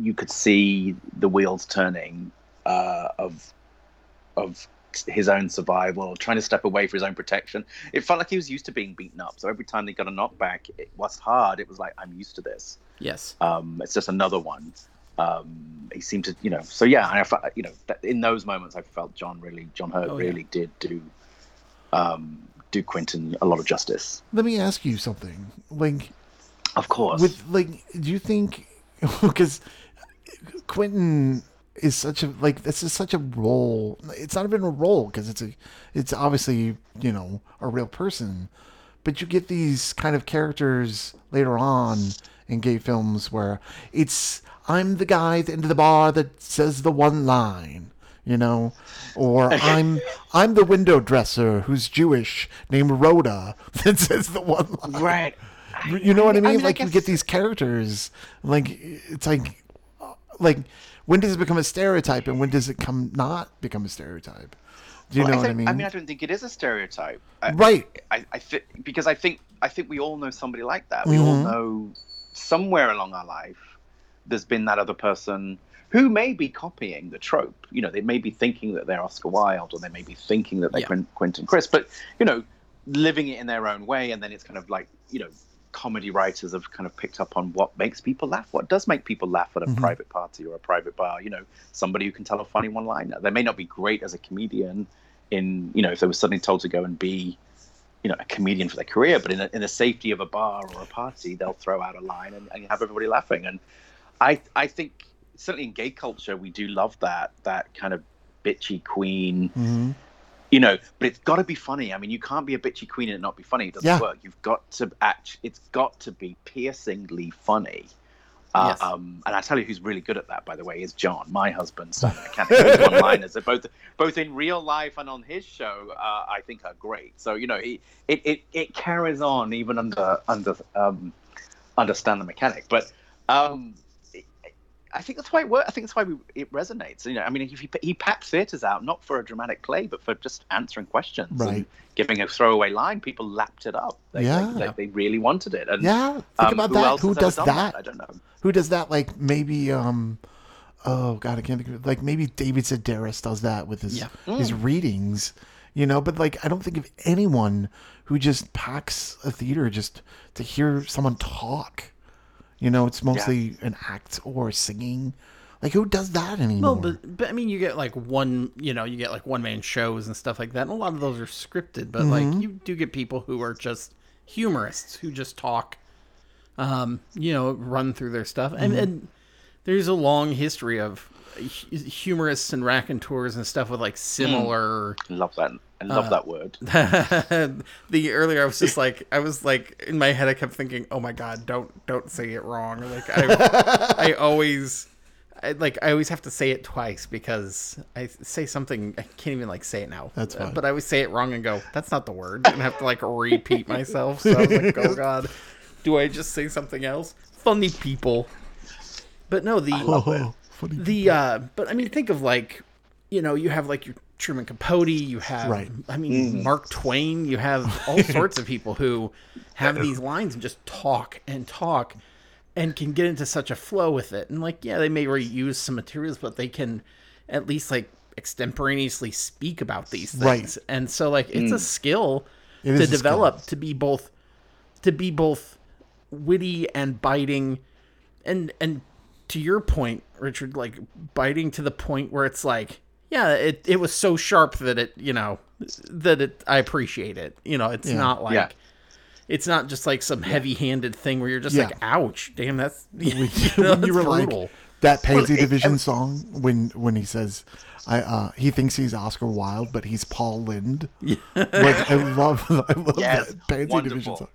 you could see the wheels turning uh, of of his own survival, trying to step away for his own protection. It felt like he was used to being beaten up. So every time they got a knockback, it was hard. It was like I'm used to this. yes, Um, it's just another one. Um, he seemed to, you know. So yeah, and I felt, you know, that in those moments, I felt John really, John Hurt Oh, yeah. really did do um, do Quentin a lot of justice. Let me ask you something. Like, Of course. with like, do you think [LAUGHS] because Quentin is such a like this is such a role. It's not even a role because it's a it's obviously you know a real person, but you get these kind of characters later on in gay films where it's I'm the guy at the end of the bar that says the one line. You know, or [LAUGHS] I'm I'm the window dresser who's Jewish named Rhoda [LAUGHS] that says the one line. right. You know what I mean? I mean, I like you get these characters, like it's like like when does it become a stereotype and when does it come not become a stereotype? Do you Well, know what I mean? I mean, I don't think it is a stereotype. I, right. I, I think because I think I think we all know somebody like that. We all Mhm. know somewhere along our life there's been that other person who may be copying the trope. You know, they may be thinking that they're Oscar Wilde, or they may be thinking that they're Yeah. Quentin Crisp, but you know, living it in their own way. And then it's kind of like you know, comedy writers have kind of picked up on what makes people laugh. What does make people laugh at a Mhm. private party or a private bar? You know, somebody who can tell a funny one-liner. They may not be great as a comedian. In you know, if they were suddenly told to go and be you know a comedian for their career, but in, a, in the safety of a bar or a party, they'll throw out a line and, and have everybody laughing. And I I think certainly in gay culture we do love that that kind of bitchy queen, hmm you know. But it's got to be funny. I mean, you can't be a bitchy queen and not be funny. It doesn't Yeah. work. You've got to act. It's got to be piercingly funny. Uh, Yes. um, and I tell you, who's really good at that, by the way, is John, my husband. Stan the [LAUGHS] Mechanic. One-liners, both both in real life and on his show. Uh, I think are great. So you know, he, it, it it carries on even under under um, under Stan the Mechanic. But um, I think that's why it works. I think that's why we, it resonates. You know, I mean, if he, he packed theaters out not for a dramatic play, but for just answering questions and Right. giving a throwaway line. People lapped it up. They, Yeah. they, they, they really wanted it. And Yeah. Think um, about who that. Who does done that? I don't know. Who does that? Like maybe um oh god, I can't think of. Like maybe David Sedaris does that with his Yeah. his Mm. readings. You know, but like I don't think of anyone who just packs a theater just to hear someone talk. You know, it's mostly an act or singing. Like who does that anymore? Well, but but I mean, you get like one, you know, you get like one man shows and stuff like that, and a lot of those are scripted. But Mm-hmm. like, you do get people who are just humorists who just talk, um, you know, run through their stuff, and Mm-hmm. and there's a long history of humorists and raconteurs and stuff with like similar. Love that. I love Uh, that word. [LAUGHS] the earlier I was just like I was like in my head I kept thinking oh my god don't don't say it wrong like I I [LAUGHS] always I, like I always have to say it twice because I say something I can't even like say it now That's fine. but I always say it wrong and go that's not the word and have to like repeat myself so I was like oh god do I just say something else funny people but no the [LAUGHS] oh, funny. the uh but i mean think of like you know you have like your truman capote you have Right. i mean mm-hmm. mark twain you have all [LAUGHS] sorts of people who have these lines and just talk and talk and can get into such a flow with it and like yeah they may reuse some materials but they can at least like extemporaneously speak about these things Right. and so like it's a mm. skill It to is a skill. develop to be both to be both witty and biting and and to your point richard like biting to the point where it's like yeah it, it was so sharp that it you know that it i appreciate it you know it's Yeah. not like Yeah. it's not just like some heavy-handed thing where you're just Yeah. like ouch damn that's [LAUGHS] you [LAUGHS] know, that's you were brutal. like that Pansy it- Division song when when he says I uh he thinks he's Oscar Wilde but he's Paul Lynde. [LAUGHS] like I love I love Yes, that Pansy Division song.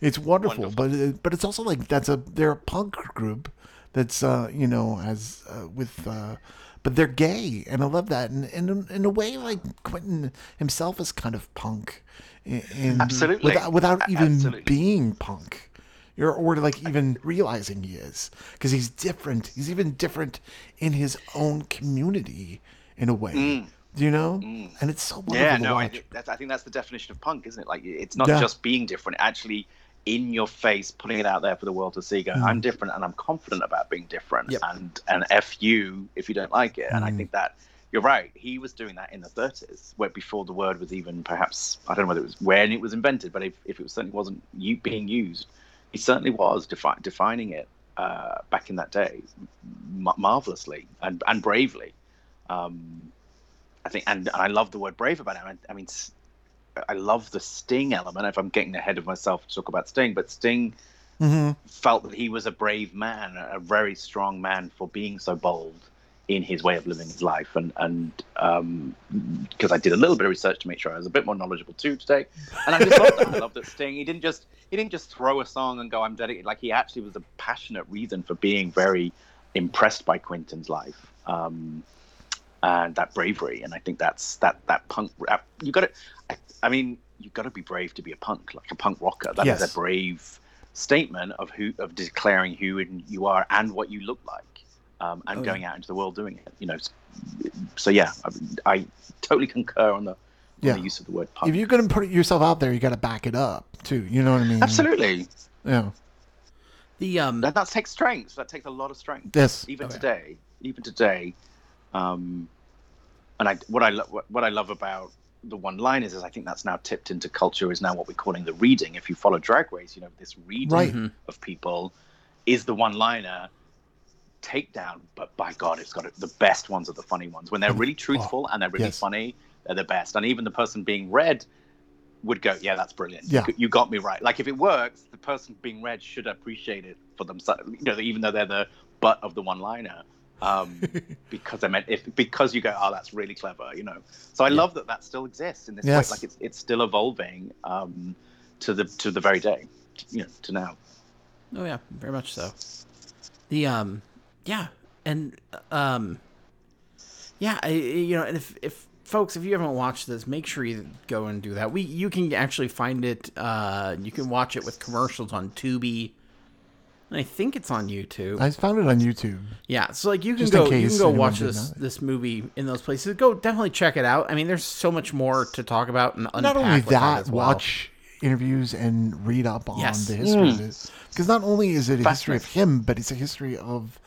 It's wonderful, Wonderful. but it, but it's also like that's a they're a punk group that's uh you know as uh, with uh but they're gay and I love that and, and in, a way like Quentin himself is kind of punk in Absolutely. without, without even absolutely. being punk or, or like even realizing he is because he's different he's even different in his own community in a way do you know and it's so wonderful Mm. Yeah, no, I, that's, I think that's the definition of punk, isn't it? Like, it's not Yeah. just being different, actually in your face, putting it out there for the world to see. Go, I'm different, and I'm confident about being different, Yep. and and f you if you don't like it. And I Mm. think that you're right. He was doing that in the 30s, where before the word was even perhaps I don't know whether it was when it was invented, but if, if it certainly wasn't you being used, he certainly was defi- defining it uh, back in that day marvelously and and bravely. Um, I think, and, and I love the word brave about it. I mean, I mean, I love the Sting element. If I'm getting ahead of myself to talk about Sting, but Sting Mhm. felt that he was a brave man, a very strong man for being so bold in his way of living his life. And and because I did a little bit of research to make sure I was a bit more knowledgeable too today, and I just love that. I love that Sting. He didn't just he didn't just throw a song and go, "I'm dedicated." Like he actually was a passionate reason for being very impressed by Quentin's life. Um, and that bravery, and I think that's that that punk. rap- You got to, I, I mean, you've got to be brave to be a punk, like a punk rocker. That is Yes. a brave statement of who of declaring who you are and what you look like. um, and Oh, yeah. going out into the world doing it. You know, s- so yeah, I, I totally concur on the, Yeah. the use of the word punk. If you're gonna put yourself out there, you got to back it up too. You know what I mean? Absolutely, Yeah. The um, that, that takes strength. That takes a lot of strength. Yes. even Oh, yeah. today, even today, um, and I what I lo- what, what I love about the one-liners is I think that's now tipped into culture is now what we're calling the reading. If you follow Drag Race, you know this reading Right. Mhm. of people is the one-liner takedown, but by God, it's got it, the best ones are the funny ones when they're really truthful and they're really Oh, yes. funny. They're the best, and even the person being read would go, "Yeah, that's brilliant. Yeah. You, you got me right." Like if it works, the person being read should appreciate it for themselves. You know, even though they're the butt of the one-liner, um, [LAUGHS] because I meant if because you go, "Oh, that's really clever," you know. So I love that that still exists in this Yes. way. Like it's it's still evolving um, to the to the very day, you know, to now. Oh yeah, very much so. The um, yeah, and um, yeah, I- you know, and if if folks, if you haven't watched this, make sure you go and do that. We you can actually find it. Uh, you can watch it with commercials on Tubi. And I think it's on YouTube. I found it on YouTube. Yeah, so like you can Just in go, you case can go anyone watch did this not. this movie in those places. Go definitely check it out. I mean, there's so much more to talk about and unpack Not only with that, as well. watch interviews and read up on Yes. the history of Mm. it. Because not only is it a history of him, but it's a history of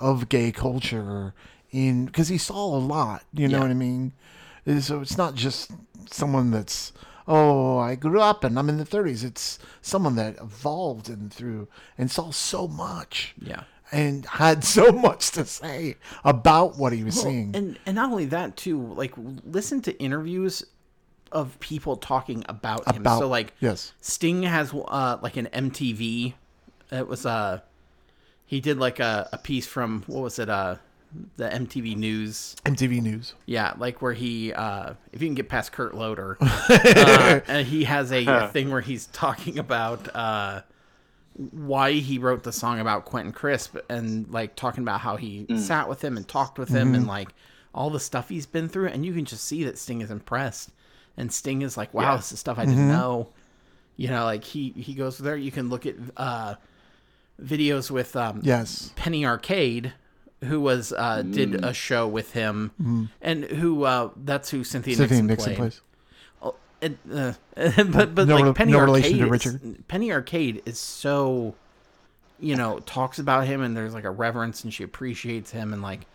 of gay culture in because he saw a lot. You know Yeah. what I mean? So it's not just someone that's oh I grew up and I'm in the 30s. It's someone that evolved and through and saw so much Yeah. and had so [LAUGHS] much to say about what he was Well, seeing. And and not only that too, like listen to interviews of people talking about, him. About- So like yes. Sting has uh like an MTV. It was uh he did like a, a piece from what was it uh the MTV News. MTV News. Yeah, like where he uh if you can get past Kurt Loder, [LAUGHS] uh, and he has a, a thing where he's talking about uh why he wrote the song about Quentin Crisp and like talking about how he sat with him and talked with him and like all the stuff he's been through and you can just see that Sting is impressed and Sting is like wow Yeah. this is stuff I didn't know you know like he he goes there you can look at uh videos with um Yes. Penny Arcade, who was uh, did a show with him, and who uh, that's who Cynthia, Cynthia Nixon, Nixon played. plays. Oh, it, uh, [LAUGHS] but but No like Penny no Arcade, to is- Penny Arcade is so, you know, talks about him and there's like a reverence and she appreciates him and like,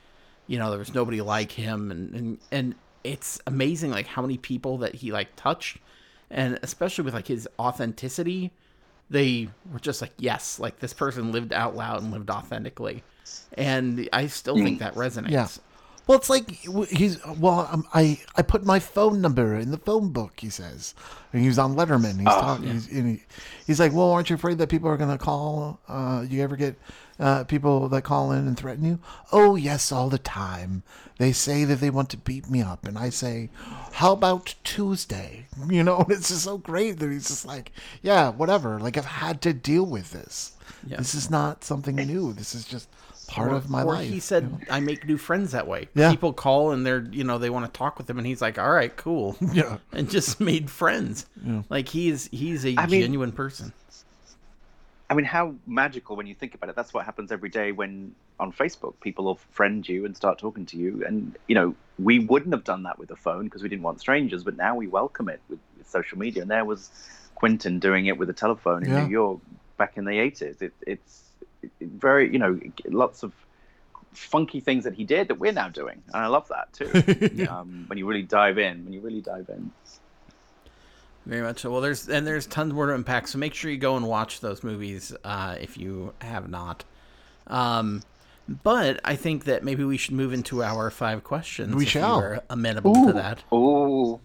you know, there was nobody like him and and and it's amazing like how many people that he like touched, and especially with like his authenticity, they were just like yes, like this person lived out loud and lived authentically, and I still think that resonates. Yeah. Well, it's like he's well. Um, I I put my phone number in the phone book. He says, and he was on Letterman. He's talking. He's, and he, he's like, well, aren't you afraid that people are gonna call? Uh, you ever get uh, people that call in and threaten you? Oh yes, all the time. They say that they want to beat me up, and I say, how about Tuesday? [LAUGHS] You know, and it's just so great that he's just like, yeah, whatever. Like I've had to deal with this. Yeah. This is not something new. This is just part or, of my or life. he said, "I make new friends that way." Yeah. People call and they're you know they want to talk with him, and he's like, "All right, cool," [LAUGHS] Yeah. [LAUGHS] and just made friends. Like he's he's a I mean- genuine person. I mean, how magical when you think about it. That's what happens every day when on Facebook people will friend you and start talking to you. And you know, we wouldn't have done that with a phone because we didn't want strangers, but now we welcome it with, with social media. And there was Quentin doing it with a telephone in Yeah. New York back in the eighties. It, it's it, it very, you know, lots of funky things that he did that we're now doing, and I love that too. [LAUGHS] um, when you really dive in, when you really dive in. Very much so. Well, there's and there's tons more to unpack. So make sure you go and watch those movies uh, if you have not. Um, but I think that maybe we should move into our five questions. We if shall. You are amenable to that. Oh,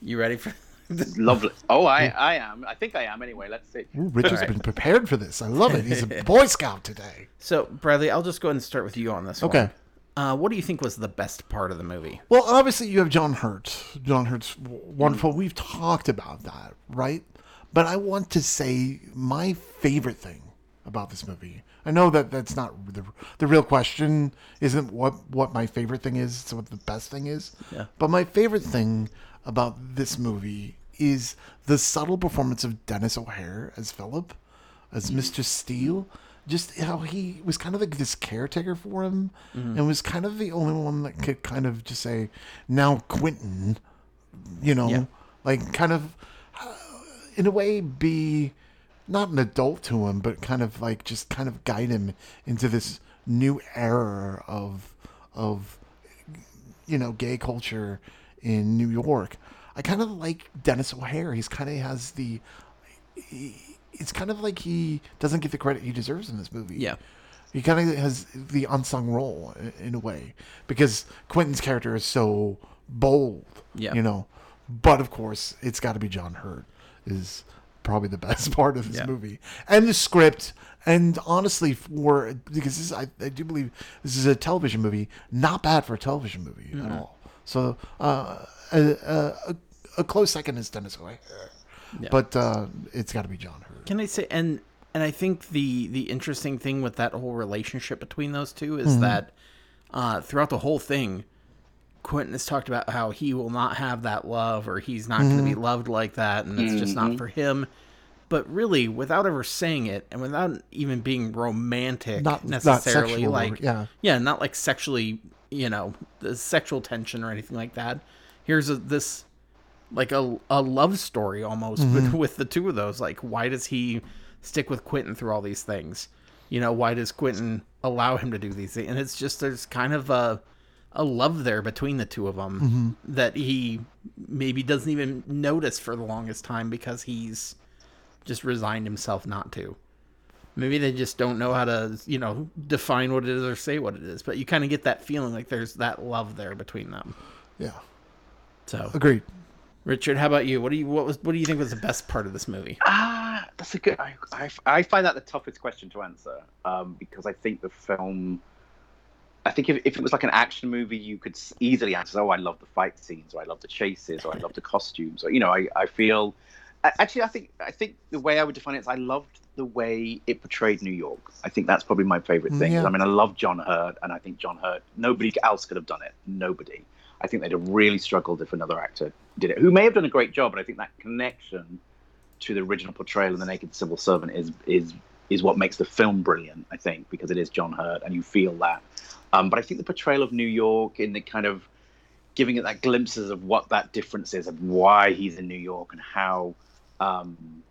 You ready for? [LAUGHS] lovely. Oh, I, I am. I think I am. Anyway, let's see. Ooh, Rich has been prepared for this. I love it. He's a [LAUGHS] Boy Scout today. so Bradley, I'll just go ahead and start with you on this. Okay. One. Uh, what do you think was the best part of the movie? Well, obviously you have John Hurt. John Hurt's w- wonderful. We've talked about that, right? But I want to say my favorite thing about this movie. I know that that's not the the real question. Isn't what what my favorite thing is? It's what the best thing is. Yeah. But my favorite thing about this movie is the subtle performance of Denis O'Hare as Philip, as Mr. Steele. just how he was kind of like this caretaker for him, Mm-hmm. and was kind of the only one that could kind of just say, "Now, Quentin," you know, Yeah. like kind of uh, in a way be not an adult to him, but kind of like just kind of guide him into this new era of of you know gay culture in New York. I kind of like Denis O'Hare. He's kind of has the. He, it's kind of like he doesn't get the credit he deserves in this movie. Yeah. He kind of has the unsung role in a way because Quentin's character is so bold. Yeah. You know, but of course it's got to be John Hurt is probably the [LAUGHS] best part of this Yeah. movie and the script and honestly for because this I, I do believe this is a television movie not bad for a television movie Mm-hmm. at all so uh, a, a, a, a close second is Denis O'Hare Yeah. but uh, it's got to be John Hurt Can I say and and I think the the interesting thing with that whole relationship between those two Mm-hmm. is that uh, throughout the whole thing, Quentin has talked about how he will not have that love or he's not going to Mm-hmm. be loved like that and it's just not for him. But really, without ever saying it and without even being romantic Not- not necessarily, sexual, like yeah. yeah, not like sexually, you know, the sexual tension or anything like that. Here's a, this like a, a love story almost Mm-hmm. with, [LAUGHS] with the two of those. Like, why does he stick with Quentin through all these things? You know, why does Quentin allow him to do these things? And it's just there's kind of a a love there between the two of them Mm-hmm. that he maybe doesn't even notice for the longest time because he's just resigned himself not to. Maybe they just don't know how to, you know, define what it is or say what it is. But you kind of get that feeling like there's that love there between them. yeah So, agreed Richard, how about you? What do you what was what do you think was the best part of this movie? Ah, that's a good. I, I, I find that the toughest question to answer um, because I think the film. I think if, if it was like an action movie, you could easily answer, "Oh, I love the fight scenes, or I love the chases, or I love the costumes." Or you know, I, I feel. Actually, I think I think the way I would define it is I loved the way it portrayed New York. I think that's probably my favorite thing. Yeah. I mean, I love John Hurt, and I think John Hurt. Nobody else could have done it. Nobody. I think they'd have really struggled if another actor did it, who may have done a great job, but I think that connection to the original portrayal of the naked civil servant is is is what makes the film brilliant. I think because it is John Hurt, and you feel that. Um, but I think the portrayal of New York in the kind of giving it that glimpses of what that difference is, of why he's in New York, and how um,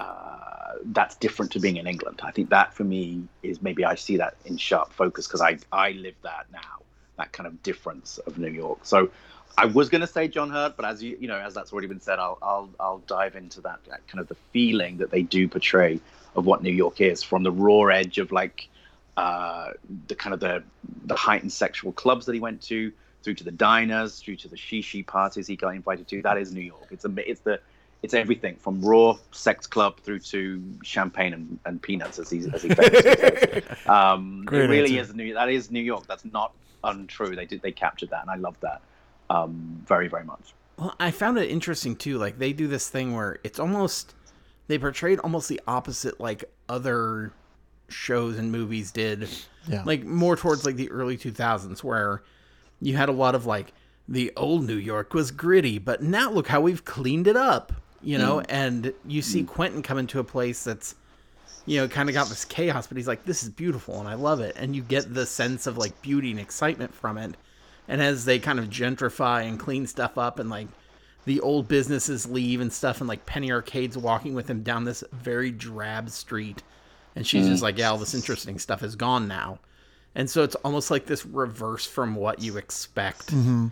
uh, that's different to being in England. I think that for me is maybe I see that in sharp focus because I I live that now, that kind of difference of New York. So I was going to say John Hurt, but as you you know, as that's already been said, I'll I'll I'll dive into that, that kind of the feeling that they do portray of what New York is from the raw edge of like uh, the kind of the the heightened sexual clubs that he went to, through to the diners, through to the shishi parties he got invited to. That is New York. It's a it's the it's everything from raw sex club through to champagne and, and peanuts, as he as he famously says. [LAUGHS] Um, it really answer. is New. That is New York. That's not untrue. They did they captured that, and I love that um, very very much. Well, I found it interesting too. Like they do this thing where it's almost they portrayed almost the opposite like other shows and movies did. Yeah. Like more towards like the early 2000s where you had a lot of like the old New York was gritty, but now look how we've cleaned it up, you know? Mm. And you see mm. Quentin come into a place that's you know, kind of got this chaos, but he's like, this is beautiful and I love it. And you get the sense of like beauty and excitement from it. And as they kind of gentrify and clean stuff up and like the old businesses leave and stuff, and like Penny Arcade's walking with him down this very drab street. And she's just mm. like, yeah, all this interesting stuff is gone now. And so it's almost like this reverse from what you expect. Mm-hmm.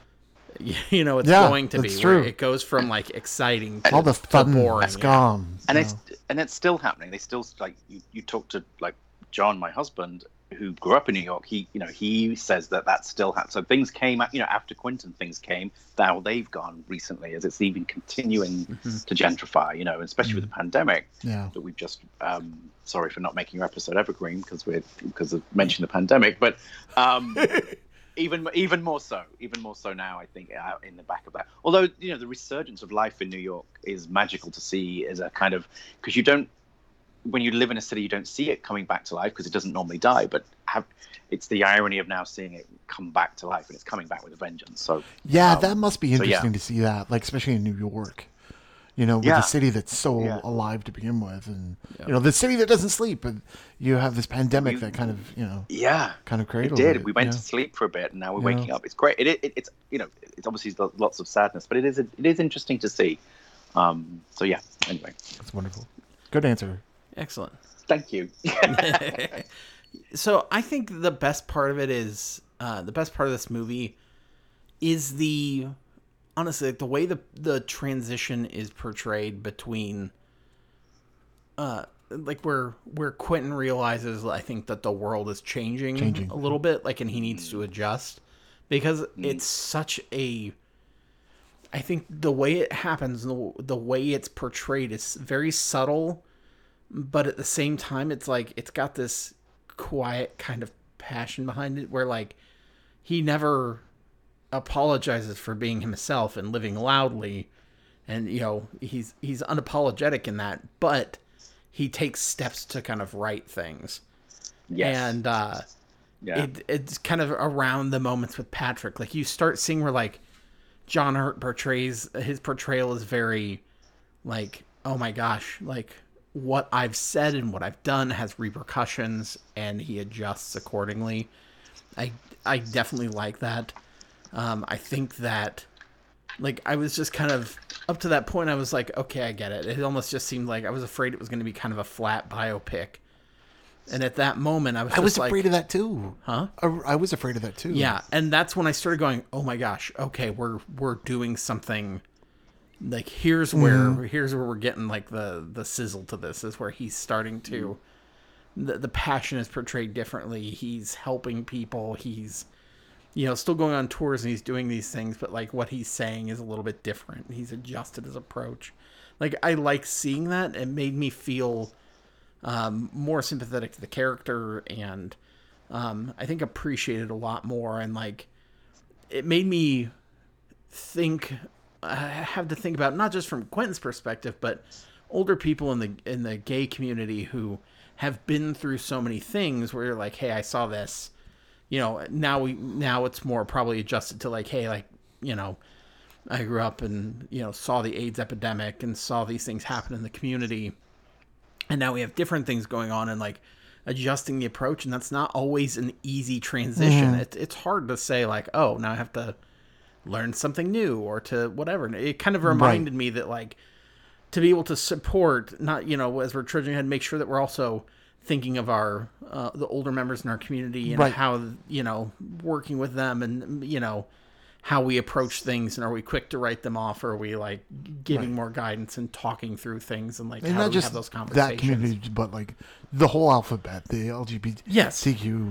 [LAUGHS] You know, it's Yeah, going to be that's true. it goes from like exciting to, all the to fun boring. has yeah. gone and it's and it's still happening. They still like you, you talk to like John, my husband, who grew up in New York. He you know he says that that still happens. So things came out you know after Quentin, things came. Now they've gone recently, as it's even continuing to gentrify. You know, especially with the pandemic yeah that we've just. Um, sorry for not making your episode evergreen because we're because of mentioning the pandemic, but. Um, [LAUGHS] even even more so, even more so now. I think out in the back of that. Although you know the resurgence of life in New York is magical to see as a kind of because you don't when you live in a city you don't see it coming back to life because it doesn't normally die. But have it's the irony of now seeing it come back to life and it's coming back with a vengeance. So Yeah, Um, that must be so, yeah. interesting to see that, like especially in New York. You know, with Yeah. a city that's so Yeah. alive to begin with, and Yeah. you know, the city that doesn't sleep, and you have this pandemic You- that kind of, you know, Yeah, kind of it cradled did. it, We went yeah. to sleep for a bit, and now we're Yeah. waking up. It's great. It, it, it's you know, it's obviously lots of sadness, but it is it is interesting to see. Um, so yeah. Anyway, It's wonderful. Good answer. Excellent. thank you. [LAUGHS] [LAUGHS] so I think the best part of it is uh, the best part of this movie is the honestly like the way the the transition is portrayed between uh like where where Quentin realizes I think that the world is changing, Changing. a little bit like and he needs to adjust because it's such a I think the way it happens the, the way it's portrayed is very subtle but at the same time it's like it's got this quiet kind of passion behind it where like he never apologizes for being himself and living loudly and you know he's he's unapologetic in that but he takes steps to kind of right things yes. and uh yeah. it, it's kind of around the moments with Patrick. Like you start seeing where like John Hurt portrays his portrayal is very like, oh my gosh, like what I've said and what I've done has repercussions and he adjusts accordingly. I I definitely like that. Um, I think that like I was just kind of up to that point I was like, okay, I get it. It almost just seemed like I was afraid it was going to be kind of a flat biopic. And at that moment I was I was like, afraid of that too. huh? I, I was afraid of that too. Yeah, and that's when I started going, "Oh my gosh, okay, we're we're doing something like here's where here's where we're getting like the the sizzle to this is where he's starting to the the passion is portrayed differently. He's helping people. He's you know, still going on tours and he's doing these things, but like what he's saying is a little bit different. He's adjusted his approach. Like I like seeing that. It made me feel um, more sympathetic to the character and um, I think appreciated a lot more and like it made me think I have to think about not just from Quentin's perspective but older people in the in the gay community who have been through so many things where you're like hey I saw this you know now we now it's more probably adjusted to like hey like you know I grew up and you know saw the AIDS epidemic and saw these things happen in the community. And now we have different things going on and like adjusting the approach. And that's not always an easy transition. Mm-hmm. It, it's hard to say like oh now i have to learn something new or to whatever. It kind of reminded me that like to be able to support not you know as we're trudging ahead make sure that we're also thinking of our uh, the older members in our community and Right. how you know working with them and you know how we approach things and are we quick to write them off or are we like giving more guidance and talking through things and like and how not do we just have those that community, but like the whole alphabet, the LGBTQ Yes.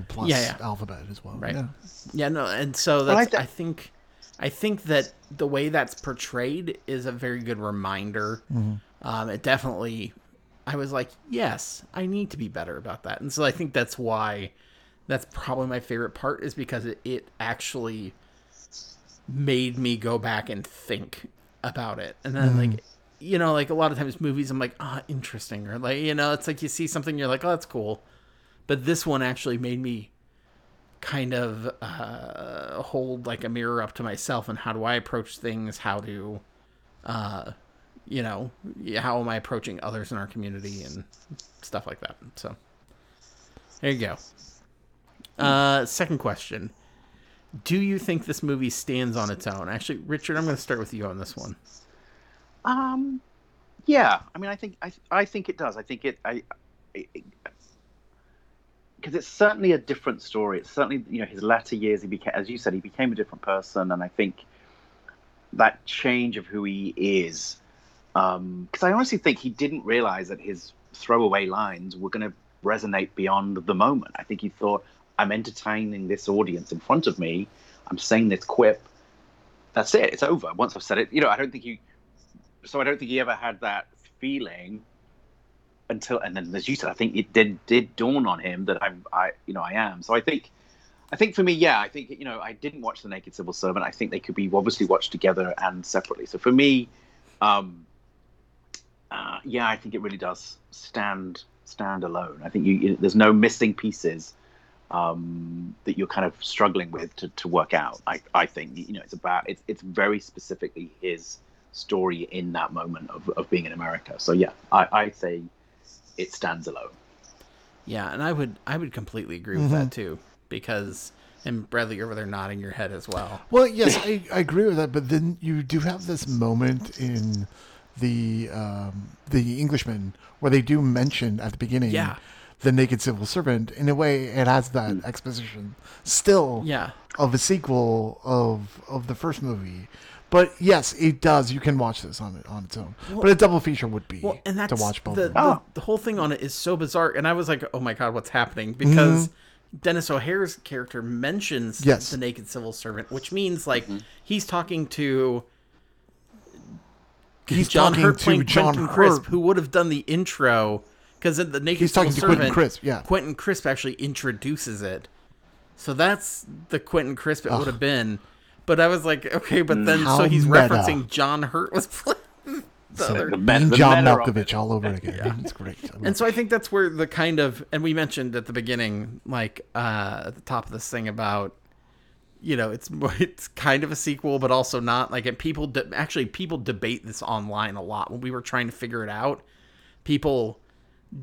plus Yeah, yeah. alphabet as well. Right. Yeah. Yeah, no, and so Well, I that's th- I think I think that the way that's portrayed is a very good reminder. Um, it definitely, I was like, yes, I need to be better about that, and so I think that's why that's probably my favorite part is because it, it actually made me go back and think about it, and then like. You know, like a lot of times movies, I'm like, ah, interesting, or like, you know, it's like you see something, you're like, oh, that's cool, but this one actually made me kind of uh, hold like a mirror up to myself and how do I approach things? How do, uh, you know, how am I approaching others in our community and stuff like that? So there you go. Uh, second question: Do you think this movie stands on its own? Actually, Richard, I'm going to start with you on this one. Um, yeah. I mean, I think I I think it does. I think it I. because it's certainly a different story. It's certainly you know his latter years. He became, as you said, he became a different person, and I think that change of who he is. Because I honestly think he didn't realize that his throwaway lines were going to resonate beyond the moment. I think he thought, "I'm entertaining this audience in front of me. I'm saying this quip. That's it. It's over. Once I've said it, you know. I don't think he. So I don't think he ever had that feeling until and then as you said i think it did did dawn on him that i'm i you know i am so i think i think for me yeah i think you know i didn't watch the naked civil servant i think they could be obviously watched together and separately so for me um uh, yeah i think it really does stand stand alone i think you, you there's no missing pieces um that you're kind of struggling with to, to work out i i think you know it's about it's, it's very specifically his story in that moment of, of being in America. So yeah, I, I say it stands alone. Yeah, and I would I would completely agree with Mm-hmm. that too because and Bradley you're over there nodding your head as well. Well, yes, I, I agree with that, but then you do have this moment in the um, the Englishman where they do mention at the beginning Yeah. the naked civil servant. In a way, it has that exposition still Yeah. of a sequel of of the first movie. But yes, it does. You can watch this on it on its own. but a double feature would be Well, and that's to watch both. the, of them. the the whole thing on it is so bizarre, and I was like, "Oh my god, what's happening?" Because Mm-hmm. Denis O'Hare's character mentions Yes. the naked civil servant, which means like he's talking to He's John talking Hurt to playing John Quentin Crisp, who would have done the intro because in the naked He's talking to servant, Quentin Crisp, yeah. Quentin Crisp actually introduces it, so that's the Quentin Crisp it would have been. But I was like, okay, but then How so he's meta. referencing John Hurt was [LAUGHS] playing the So, other the meta- the John Malkovich all over again. yeah. It's great. I love And so I think that's where the kind of and we mentioned at the beginning, like uh, at the top of this thing about, you know, it's [LAUGHS] it's kind of a sequel, but also not. Like, and people de- actually people debate this online a lot when we were trying to figure it out. People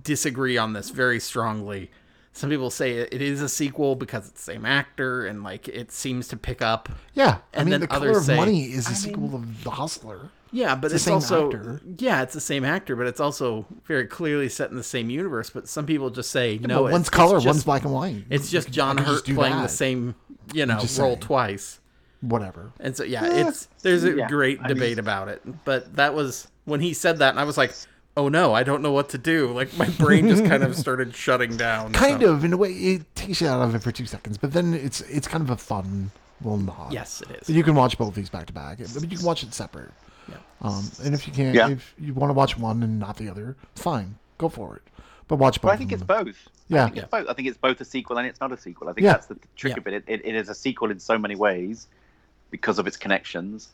disagree on this very strongly. Some people say it it is a sequel because it's the same actor and like it seems to pick up. Yeah, I And mean, then the color others of say- money is a sequel of The Hustler. Yeah, but the it's, same also actor. yeah, it's the same actor, but it's also very clearly set in the same universe. But some people just say no. but one's it's color, just- one's black and white. It's just John could Hurt just do playing the same, you know, roll saying. twice. Whatever. And so yeah, it's there's a yeah, great I mean- debate about it. But that was when he said that, and I was like, oh no, I don't know what to do. Like my brain just kind of [LAUGHS] started shutting down. Kind so- of in a way, it takes you out of it for two seconds, but then it's it's kind of a fun little nod. Yes, it is. You can watch both of these back to back. I mean, you can watch it separate. Yeah. Um, and if you can't, Yeah. if you want to watch one and not the other, fine, go for it. But watch both. But I think it's both. Yeah. I think it's both. I think it's both a sequel and it's not a sequel. I think Yeah. that's the trick Yeah. of it. It, it. it is a sequel in so many ways because of its connections,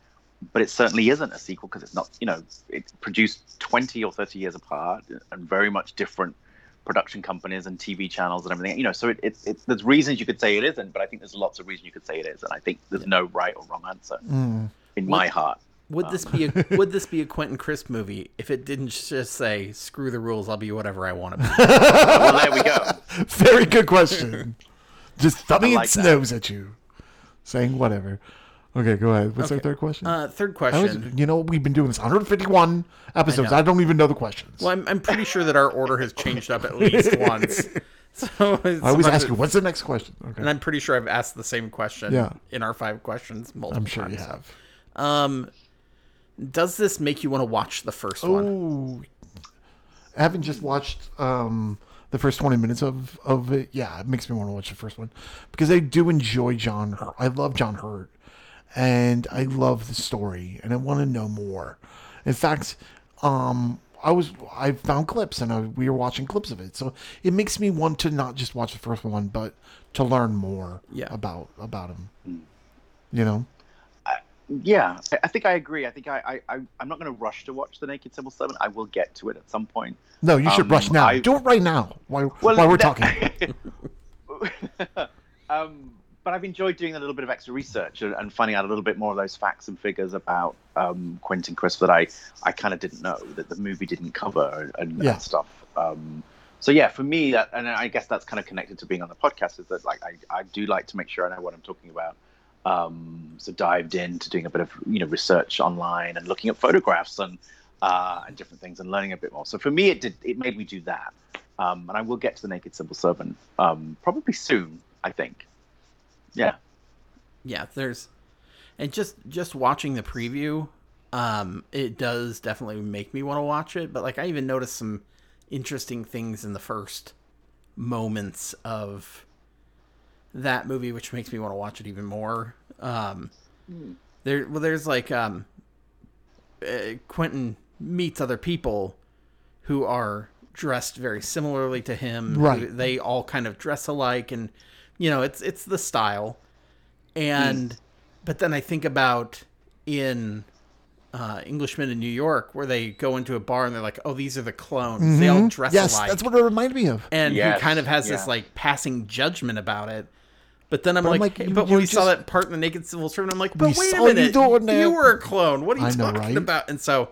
but it certainly isn't a sequel because it's not. You know, it's produced twenty or thirty years apart and very much different production companies and TV channels and everything. You know, so it, it, it's there's reasons you could say it isn't, but I think there's lots of reasons you could say it is, and I think there's no right or wrong answer Mm. in my heart. Would this be a [LAUGHS] would this be a Quentin Crisp movie if it didn't just say screw the rules, I'll be whatever I want to be? [LAUGHS] well, there we go. Very good question. Just thumbing like its that. nose at you, saying whatever. Okay, go ahead. What's our third question? Uh, third I was, question. you know, we've been doing this 151 episodes. know. I, don't even know the questions. Well, I'm, I'm pretty sure that our order has changed up at least once. [LAUGHS] So I always ask you, what's the next question? Okay. and I'm pretty sure I've asked the same question Yeah. in our five questions multiple I'm sure times. you have. Um, does this make you want to watch the first one? Oh, having just watched um, the first 20 minutes of, of it, yeah, it makes me want to watch the first one because I do enjoy John Hurt. I love John Hurt and I love the story and I want to know more. In fact, um, I was I found clips and I, we were watching clips of it, so it makes me want to not just watch the first one, but to learn more Yeah. about about him. You know, Yeah, I- think I agree. I think I, I, I I'm not going to rush to watch the Naked Civil Servant. I will get to it at some point. no, you should Um, rush now. I- Do it right now while Well, while we're that- talking. [LAUGHS] um, but I've enjoyed doing a little bit of extra research and, and finding out a little bit more of those facts and figures about um, Quentin Crisp that I, I kind of didn't know that the movie didn't cover and, and stuff. Um, so yeah, for me, that, and I guess that's kind of connected to being on the podcast is that like I, I do like to make sure I know what I'm talking about. Um, so dived into doing a bit of you know research online and looking at photographs and uh, and different things and learning a bit more. So for me, it did it made me do that. Um, and I will get to the Naked Civil Servant um, probably soon. I think. Yeah. yeah there's and just just watching the preview um it does definitely make me want to watch it but like i even noticed some interesting things in the first moments of that movie which makes me want to watch it even more um there well there's like um uh, quentin meets other people who are dressed very similarly to him who- Right. they all kind of dress alike and you know it's it's the style and but then i think about in uh, Englishman in New York, where they go into a bar and they're like, "Oh, these are the clones. They all dress Mm-hmm. yes, that's what it reminded me of. and Yes, he kind of has yeah. this like passing judgment about it. But then I'm But I'm like, like, hey, you- but when we saw that part in the Naked Civil Servant, I'm like, but We wait a saw you minute, you were a clone. What are you I know, talking right? about? And so,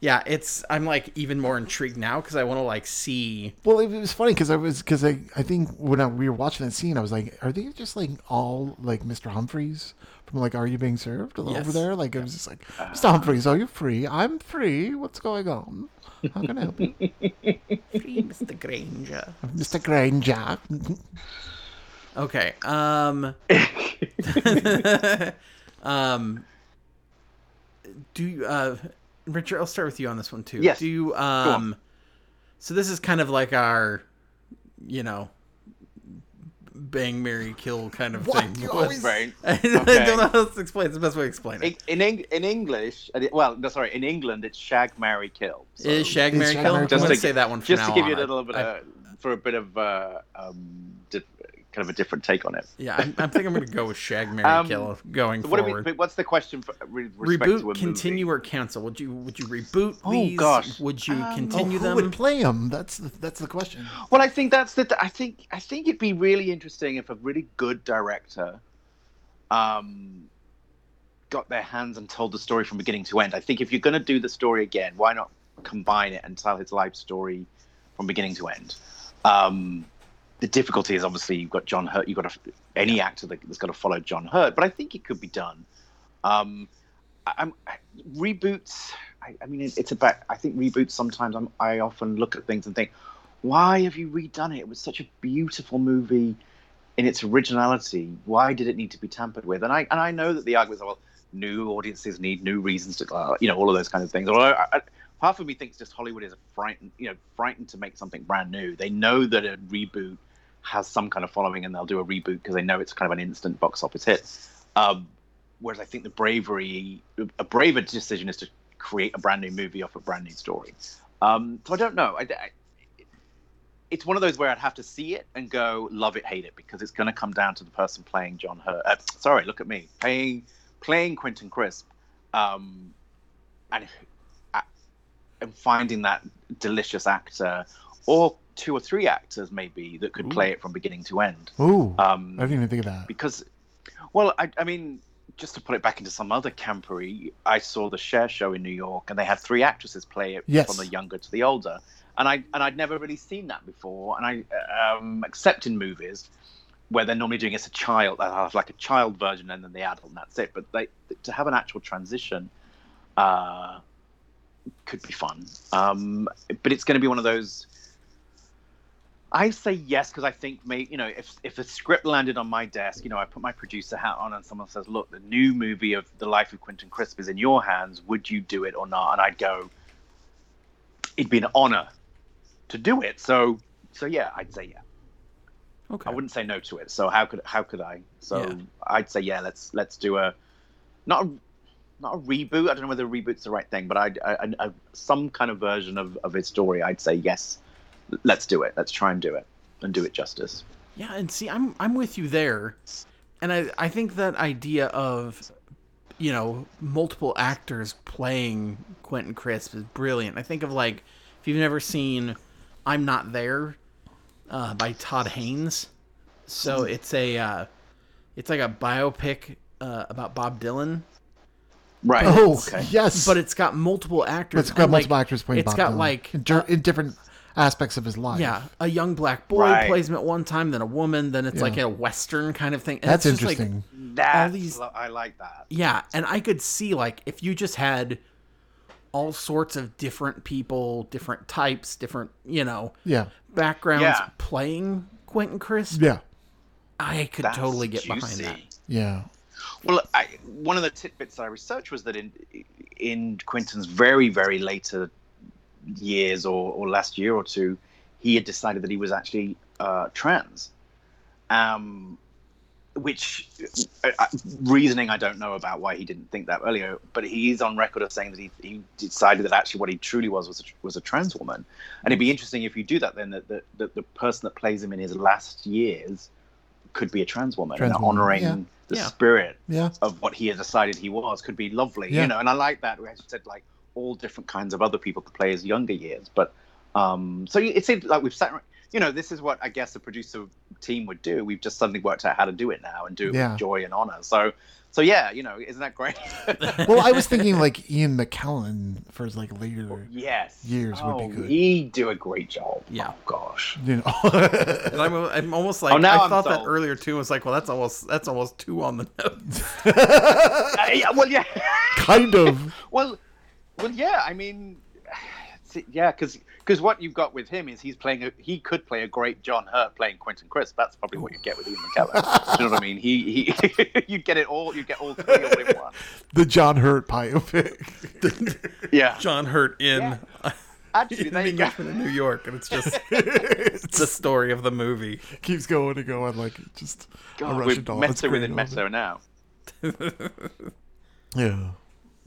yeah, it's I'm like even more intrigued now because I want to like see. Well, it was funny because I was because I I think when I, we were watching that scene, I was like, are they just like all like Mr. Humphries from like Are You Being Served over there? Like it was just like Mr. Humphries, are you free? I'm free. What's going on? How can I help you, [LAUGHS] Free Mr. Granger. Mr. Granger? [LAUGHS] Okay. Um. [LAUGHS] [LAUGHS] um. Do you, uh, Richard? I'll start with you on this one too. Yes. Do you, um. So this is kind of like our, you know, bang, Mary, kill kind of What? thing. You always- Right. [LAUGHS] I Okay. don't know how to explain. It's the best way to explain it. In in, in English, uh, well, no, sorry, in England, it's shag, marry, kill. So Is Shag Is Mary Kill? Marry, I'm gonna Just to- say that one for just now to give you a little bit I- of, for a bit of uh, um, di- kind of a different take on it. Yeah, I'm, I'm thinking I'm gonna go with Shag Mary [LAUGHS] Um, Kill going So what do we, forward. what's the question for with respect to a Reboot, movie? continue, or cancel? Would you would you reboot Oh, these? gosh. Would you Um, Oh, continue who them? would play him? That's the, that's the question. Well, I think that's the. I think I think it'd be really interesting if a really good director, um, got their hands and told the story from beginning to end. I think if you're going to do the story again, why not combine it and tell his life story from beginning to end? Um, the difficulty is obviously you've got John Hurt. You've got a, any actor that, that's got to follow John Hurt, but I think it could be done. Um, I, I'm I, reboots. I, I mean, it, it's about. I think reboots. Sometimes I'm, I often look at things and think, why have you redone it? It was such a beautiful movie in its originality. Why did it need to be tampered with? And I and I know that the argument is well, new audiences need new reasons to, you know, all of those kind of things. Although I, I, half of me thinks just Hollywood is frightened, you know, frightened to make something brand new. They know that a reboot has some kind of following, and they'll do a reboot because they know it's kind of an instant box office hit. Um, whereas I think the bravery, a braver decision is to create a brand new movie off a brand new story. Um, so I don't know. I, I, it's one of those where I'd have to see it and go love it, hate it, because it's going to come down to the person playing John Hurt. Uh, sorry, look at me playing playing Quentin Crisp, um, and uh, and finding that delicious actor, or two or three actors maybe that could Ooh. play it from beginning to end. Ooh, Um, I didn't even think of that. because well I, I mean just to put it back into some other campery i saw the Cher show in new york and they had three actresses play it Yes. from the younger to the older and i and i'd never really seen that before and i um except in movies where they're normally doing it as a child they have like a child version and then the adult and that's it but they to have an actual transition uh could be fun um but it's going to be one of those I say yes because I think, may, you know, if if a script landed on my desk, you know, I put my producer hat on, and someone says, "Look, the new movie of the life of Quentin Crisp is in your hands. Would you do it or not?" And I'd go, "It'd be an honor to do it." So, so yeah, I'd say yeah. Okay. I wouldn't say no to it. So how could how could I? So Yeah. I'd say yeah. Let's let's do a not a not a reboot. I don't know whether reboot's the right thing, but a, some kind of version of of his story. I'd say yes. Let's do it. Let's try and do it and do it justice. Yeah, and see, I'm I'm with you there, and I I think that idea of, you know, multiple actors playing Quentin Crisp is brilliant. I think of like if you've never seen I'm Not There, uh, by Todd Haynes. So it's a uh, it's like a biopic uh, about Bob Dylan, Right. Oh, okay. yes. but it's got multiple actors. It's got and, like, multiple actors playing It's Bob got Dylan like in, dir- in different aspects of his life. Yeah, a young black boy Right. plays him at one time, then a woman, then it's Yeah. like a western kind of thing. And that's it's just, like, interesting. That's, these- I like that. yeah, and I could see like if you just had all sorts of different people, different types, different you know yeah, backgrounds Yeah. playing Quentin Crisp, yeah, I could That's totally get behind that. yeah. Well, I, one of the tidbits that I researched was that in in Quentin's very very later years or, or last year or two, he had decided that he was actually uh, trans. Um, which uh, uh, reasoning I don't know about why he didn't think that earlier, but he is on record of saying that he, he decided that actually what he truly was was a, was a trans woman, and it'd be interesting if you do that. Then that the, the, the person that plays him in his last years could be a trans woman, Trans and woman, honoring yeah. the Yeah. spirit Yeah, of what he had decided he was could be lovely, Yeah. you know. And I like that. As you said, like all different kinds of other people to play as younger years, but um, so it seems like we've sat you know, this is what I guess the producer team would do. We've just suddenly worked out how to do it now and do it Yeah. with joy and honor. So, so yeah, you know, isn't that great? [LAUGHS] Well, I was thinking like Ian McKellen for his like later, yes, Years would be Oh, good. He'd do a great job. Yeah. Oh, gosh. you know. And I'm, I'm almost like Oh, now I I'm thought that earlier too. I was like, well, that's almost that's almost too on the nose. [LAUGHS] Uh, yeah, well, yeah. kind of. [LAUGHS] Well, well, yeah. I mean, [SIGHS] yeah, because what you've got with him is he's playing. A, he could play a great John Hurt playing Quentin Crisp. That's probably what you get with Ian McKellen. Do you know what I mean? He he [LAUGHS] you get it all. You get all three all in [LAUGHS] one. The John Hurt biopic. [LAUGHS] Yeah. John Hurt in Actually, in there the you go. Englishman in New York, and it's just It's- the story of the movie. keeps going and going like just a Russian we're doll. Meta within meta now. Yeah.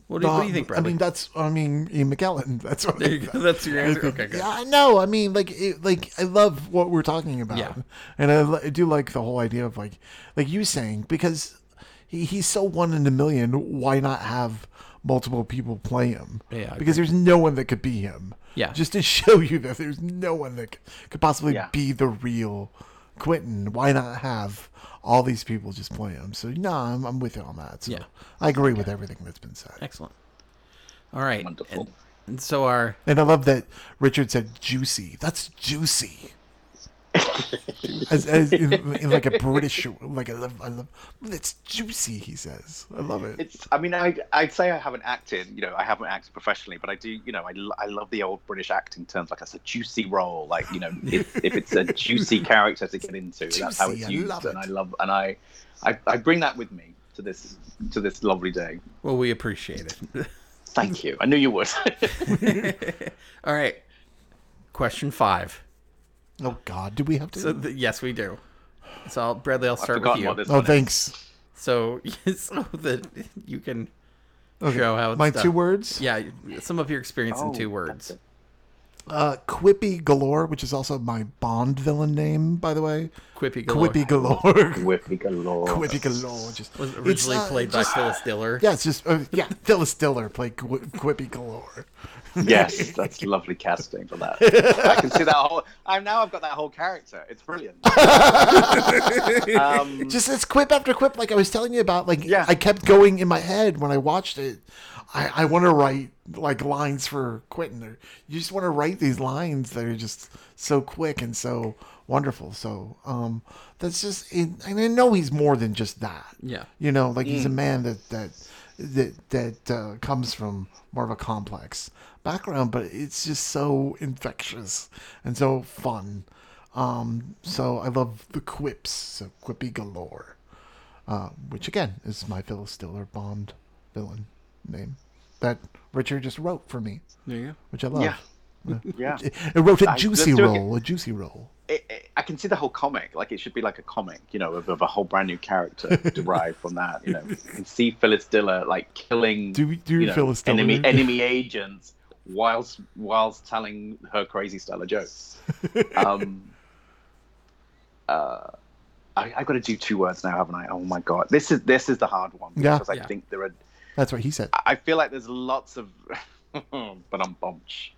What do, you- what do you think, I mean, that's. I mean, Ian McKellen. [LAUGHS] That's what. there you go. That's your answer. Okay, good. Yeah, I know. I mean, like, it, like I love what we're talking about, Yeah. and I, I do like the whole idea of like, like you saying because he, he's so one in a million. Why not have multiple people play him? Yeah, because there's no one that could be him. Yeah. just to [LAUGHS] show you that there's no one that could possibly Yeah. be the real Quentin. Why not have all these people just play him? So no, I'm, I'm with you on that. So Yeah. I agree with everything that's been said. Excellent. All right. Wonderful. And, and so our And I love that Richard said juicy. That's juicy. As, as in, in like a British, like I love, I love. It's juicy. He says. I love it. It's. I mean, I I'd say I haven't acted. You know, I haven't acted professionally, but I do. You know, I, I love the old British acting terms. Like that's a juicy role. Like you know, if, if it's a juicy character to get [LAUGHS] into, that's how Juicy, it's I used. love and it. I love and I, I I bring that with me to this to this lovely day. well, we appreciate it. Thank you. I knew you would. [LAUGHS] [LAUGHS] All right. Question five. Oh God, do we have to? So th- yes, we do. So I'll, Bradley, I'll start with you. what this oh, one is. thanks. So [LAUGHS] so that you can Okay. show how it's My done. two words. Yeah, some of your experience in two words. Uh, Quippy Galore, which is also my Bond villain name, by the way. Quippy galore. Quippy Galore. [LAUGHS] Whippy galore. Quippy Galore. Just was originally uh, played by just- Phyllis Diller. Yeah, it's just uh, yeah. [LAUGHS] Phyllis Diller played Qu- Quippy Galore. Yes, [LAUGHS] that's lovely casting for that. [LAUGHS] I can see that whole. I'm now. I've got that whole character. It's brilliant. [LAUGHS] um, just it's quip after quip like i was telling you about like Yeah. i kept going in my head when i watched it i, I want to write like lines for quentin or you just want to write these lines that are just so quick and so wonderful so um that's just it, and i know he's more than just that Yeah. you know like he's a Mm. man that that that that uh, comes from more of a complex background but it's just so infectious and so fun um, so I love the quips, so quippy galore, uh, which again is my Phyllis Diller Bond villain name that Richard just wrote for me, There you go. which I love. yeah, yeah. It, [LAUGHS] it wrote a juicy let's do it a juicy role. It, it, I can see the whole comic. Like it should be like a comic, you know, of, of a whole brand new character [LAUGHS] derived from that. You know, you can see Phyllis Diller like killing Do do you know, enemy enemy agents whilst whilst telling her crazy Stella jokes. [LAUGHS] Um, uh, I, I've got to do two words now, haven't I? Oh my god, this is this is the hard one Yeah. because I Yeah. think there are. That's what he said. I feel like there's lots of, [LAUGHS] but I'm bunch.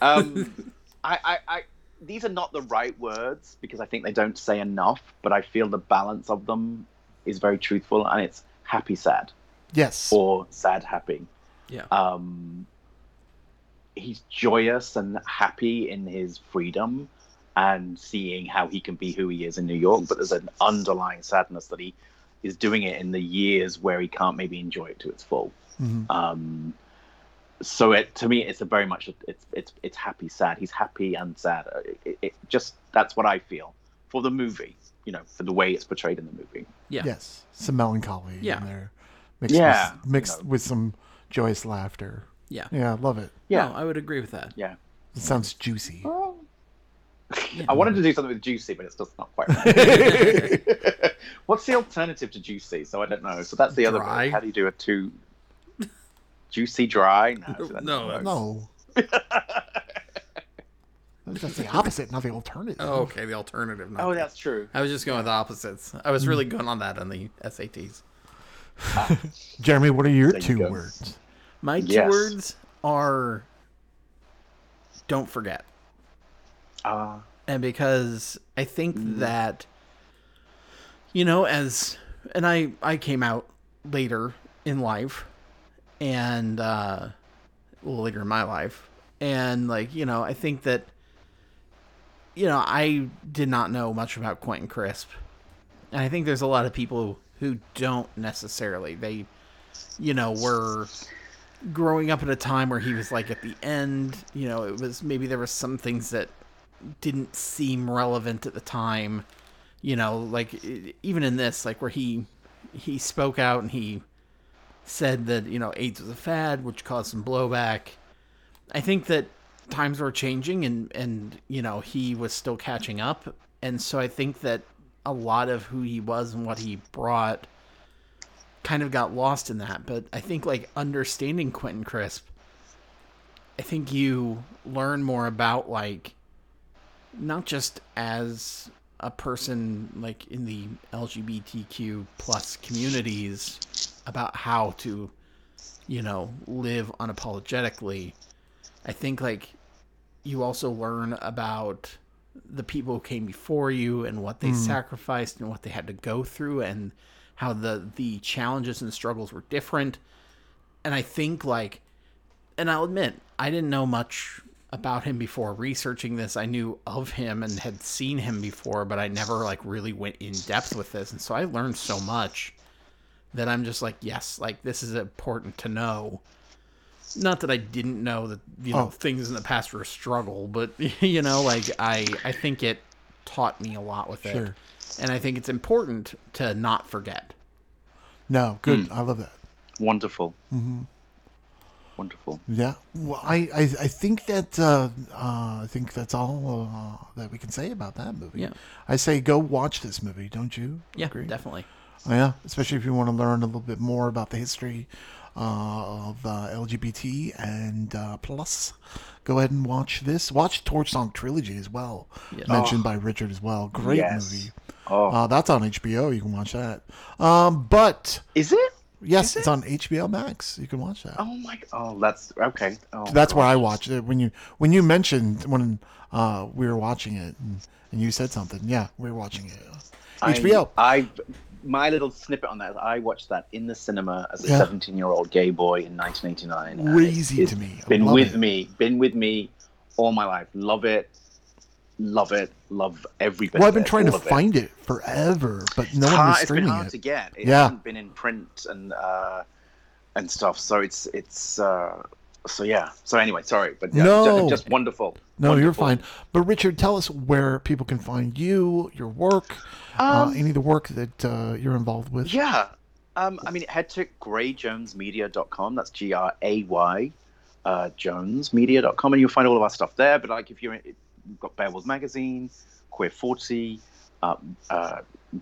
Um, I, I, I, these are not the right words because I think they don't say enough. But I feel the balance of them is very truthful, and it's happy sad Yes. or sad happy. Yeah. Um, he's joyous and happy in his freedom and seeing how he can be who he is in New York, but there's an underlying sadness that he is doing it in the years where he can't maybe enjoy it to its full. Mhm. Um, so it to me, it's a very much it's it's it's happy sad. He's happy and sad. Uh, It, it just that's what I feel for the movie. You know, for the way it's portrayed in the movie. Yeah. Yes. Some melancholy Yeah. in there, mixed Yeah, with, mixed you know. with some joyous laughter. Yeah. Yeah, I love it. Yeah, No, I would agree with that. yeah. It sounds juicy. I wanted to do something with juicy, but it's just not quite right. [LAUGHS] What's the alternative to juicy? So I don't know. So that's the other. Dry. Word. How do you do a two? Juicy dry? Uh, no, No. No. That's the [LAUGHS] opposite, not the alternative. Oh, okay, the alternative. not Oh, the- that's true. I was just going with opposites. I was really mm. going on that on the SATs. [LAUGHS] Jeremy, what are your There two go. words? My two Yes. words are don't forget. Uh, and because I think mm. that you know as and I I came out later in life and uh little later in my life. And like you know I think that you know I did not know much about Quentin Crisp. And I think there's a lot of people who don't necessarily. They you know were growing up at a time where he was like at the end. You know it was maybe there were some things that didn't seem relevant at the time. You know like even in this like where he he spoke out and he said that you know AIDS was a fad which caused some blowback. I think that times were changing and and you know he was still catching up. And so I think that a lot of who he was and what he brought kind of got lost in that. But I think like understanding Quentin Crisp I think you learn more about like not just as a person like in the LGBTQ plus communities about how to you know live unapologetically I think like you also learn about the people who came before you and what they mm. sacrificed and what they had to go through and how the the challenges and struggles were different and I think like and I'll admit I didn't know much about him before researching this. I knew of him and had seen him before, but I never like really went in depth with this. And so I learned so much that I'm just like, yes, like this is important to know. Not that I didn't know that you know Oh. things in the past were a struggle, but [LAUGHS] you know, like I I think it taught me a lot with it. And I think it's important to not forget. No, good. Hmm. I love that. Wonderful. Mm-hmm. Wonderful. Yeah. Well, I, I, I think that uh, uh, I think that's all uh, that we can say about that movie. Yeah. I say go watch this movie. Don't you? Yeah, Agree? definitely. Oh, yeah, especially if you want to learn a little bit more about the history uh, of uh, LGBT and uh, plus. Go ahead and watch this. Watch Torch Song Trilogy as well, Yes. mentioned by Richard as well. Great Yes. movie. Oh, Uh, that's on HBO. You can watch that. Um, but is it? yes, it's on HBO Max. You can watch that. Oh my. Oh, that's okay. Oh, That's where I watched it. When you when you mentioned when uh, we were watching it and, and you said something. Yeah, we were watching it. I- HBO. I, my little snippet on that. I watched that in the cinema as a Yeah. 17 year old gay boy in 1989. and Crazy to me. I Been with it. me. Been with me all my life. Love it. Love it. Love every bit. Well, I've been it, trying to of it. find it forever, but no It's one hard- was it's been streaming hard it. to get. It Yeah. hasn't been in print and uh, and stuff. So it's it's uh, so yeah. So anyway, sorry, but yeah, No. just, just wonderful. No, you're fine. But Richard, tell us where people can find you, your work, uh, Um, any of the work that uh, you're involved with. Yeah. Um, I mean, head to grayjonesmedia.com. That's G R A Y uh, jonesmedia.com, and you'll find all of our stuff there. But like, if you're, we've got Bear World Magazine, Queer 40, uh, uh,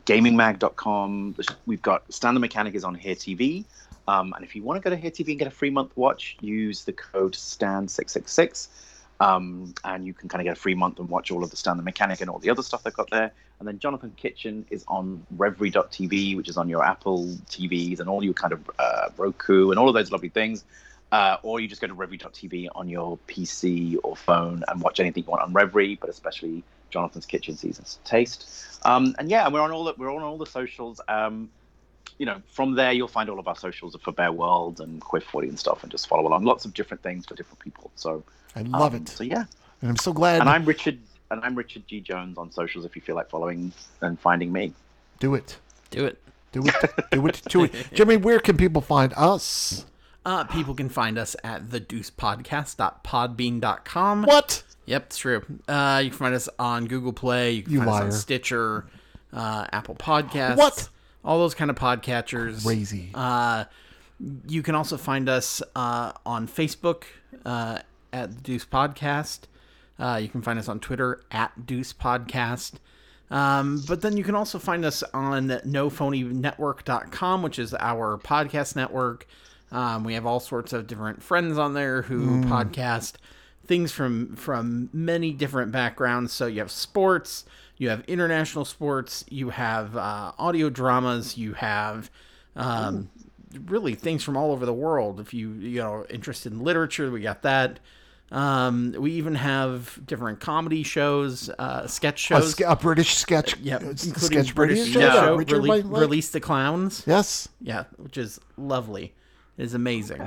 gamingmag.com. We've got Stan the Mechanic is on Here TV. Um, and if you want to go to Here TV and get a free month watch, use the code STAN666. Um, and you can kind of get a free month and watch all of the Stan the Mechanic and all the other stuff they've got there. And then Jonathan Kitchen is on Revry.tv, which is on your Apple TVs and all your kind of uh, Roku and all of those lovely things. Uh, or you just go to Revry.tv on your PC or phone and watch anything you want on Revry, but especially Jonathan's Kitchen Seasons Taste. Um, and yeah, we're on all the, we're on all the socials. Um, you know, from there you'll find all of our socials for Bear World and Quiff 40 and stuff, and just follow along. Lots of different things for different people. So I love um, it, So yeah, and I'm so glad. and I'm Richard, and I'm Richard G Jones on socials. If you feel like following and finding me, do it, Do it. do it, do it, do it. [LAUGHS] Jimmy, where can people find us? Uh, people can find us at the deucepodcast.podbean.com. What? Yep, it's true. Uh, you can find us on Google Play. You can You find us on Stitcher, uh, Apple Podcasts. What? All those kind of podcatchers. Crazy. Uh, you can also find us uh, on Facebook uh, at the Deuce Podcast. Uh, you can find us on Twitter at Deuce Podcast. Um, but then you can also find us on nophonynetwork.com, which is our podcast network. Um, we have all sorts of different friends on there who podcast things from from many different backgrounds. So you have sports, you have international sports, you have uh, audio dramas, you have um, really things from all over the world. If you you know interested in literature, we got that. Um, we even have different comedy shows, uh, sketch A, shows. ske- a British sketch, yeah, uh, including sketch British British show, show. Richard Rele- might like. Release the Clowns. Yes. Yeah, which is lovely. It is amazing.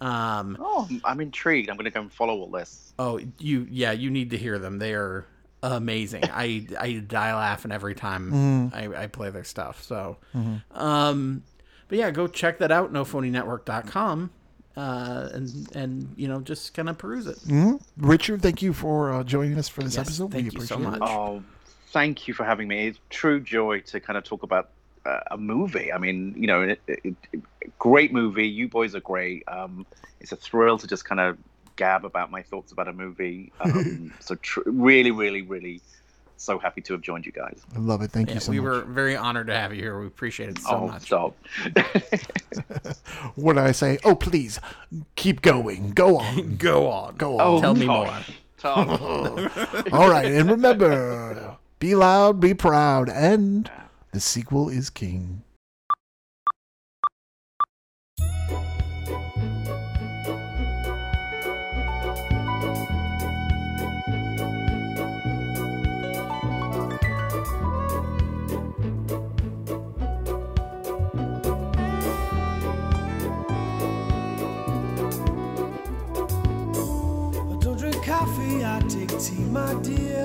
Um, Oh, I'm intrigued. I'm going to go and follow all this. oh, you yeah, you need to hear them. They are amazing. I I die laughing every time I, I play their stuff. So, um, but yeah, go check that out. NoPhonyNetwork.com. Uh, and and you know just kind of peruse it. hmm Richard, thank you for uh, joining us for this Yes, episode. thank we you so much. it. Oh, thank you for having me. It's true joy to kind of talk about uh, a movie. I mean, you know, it, it, it- great movie. You boys are great. Um, it's a thrill to just kind of gab about my thoughts about a movie. [LAUGHS] Um, so tr- really, really, really, so happy to have joined you guys. I love it. Thank Yeah, you so we much. We were very honored to have you here. We appreciate it so oh, much. stop. What did I say? Oh, please, keep going. Go on. [LAUGHS] Go on. Go oh, on. Tell me more. [LAUGHS] All right, and remember, be loud, be proud, and the sequel is king. Tea, my dear.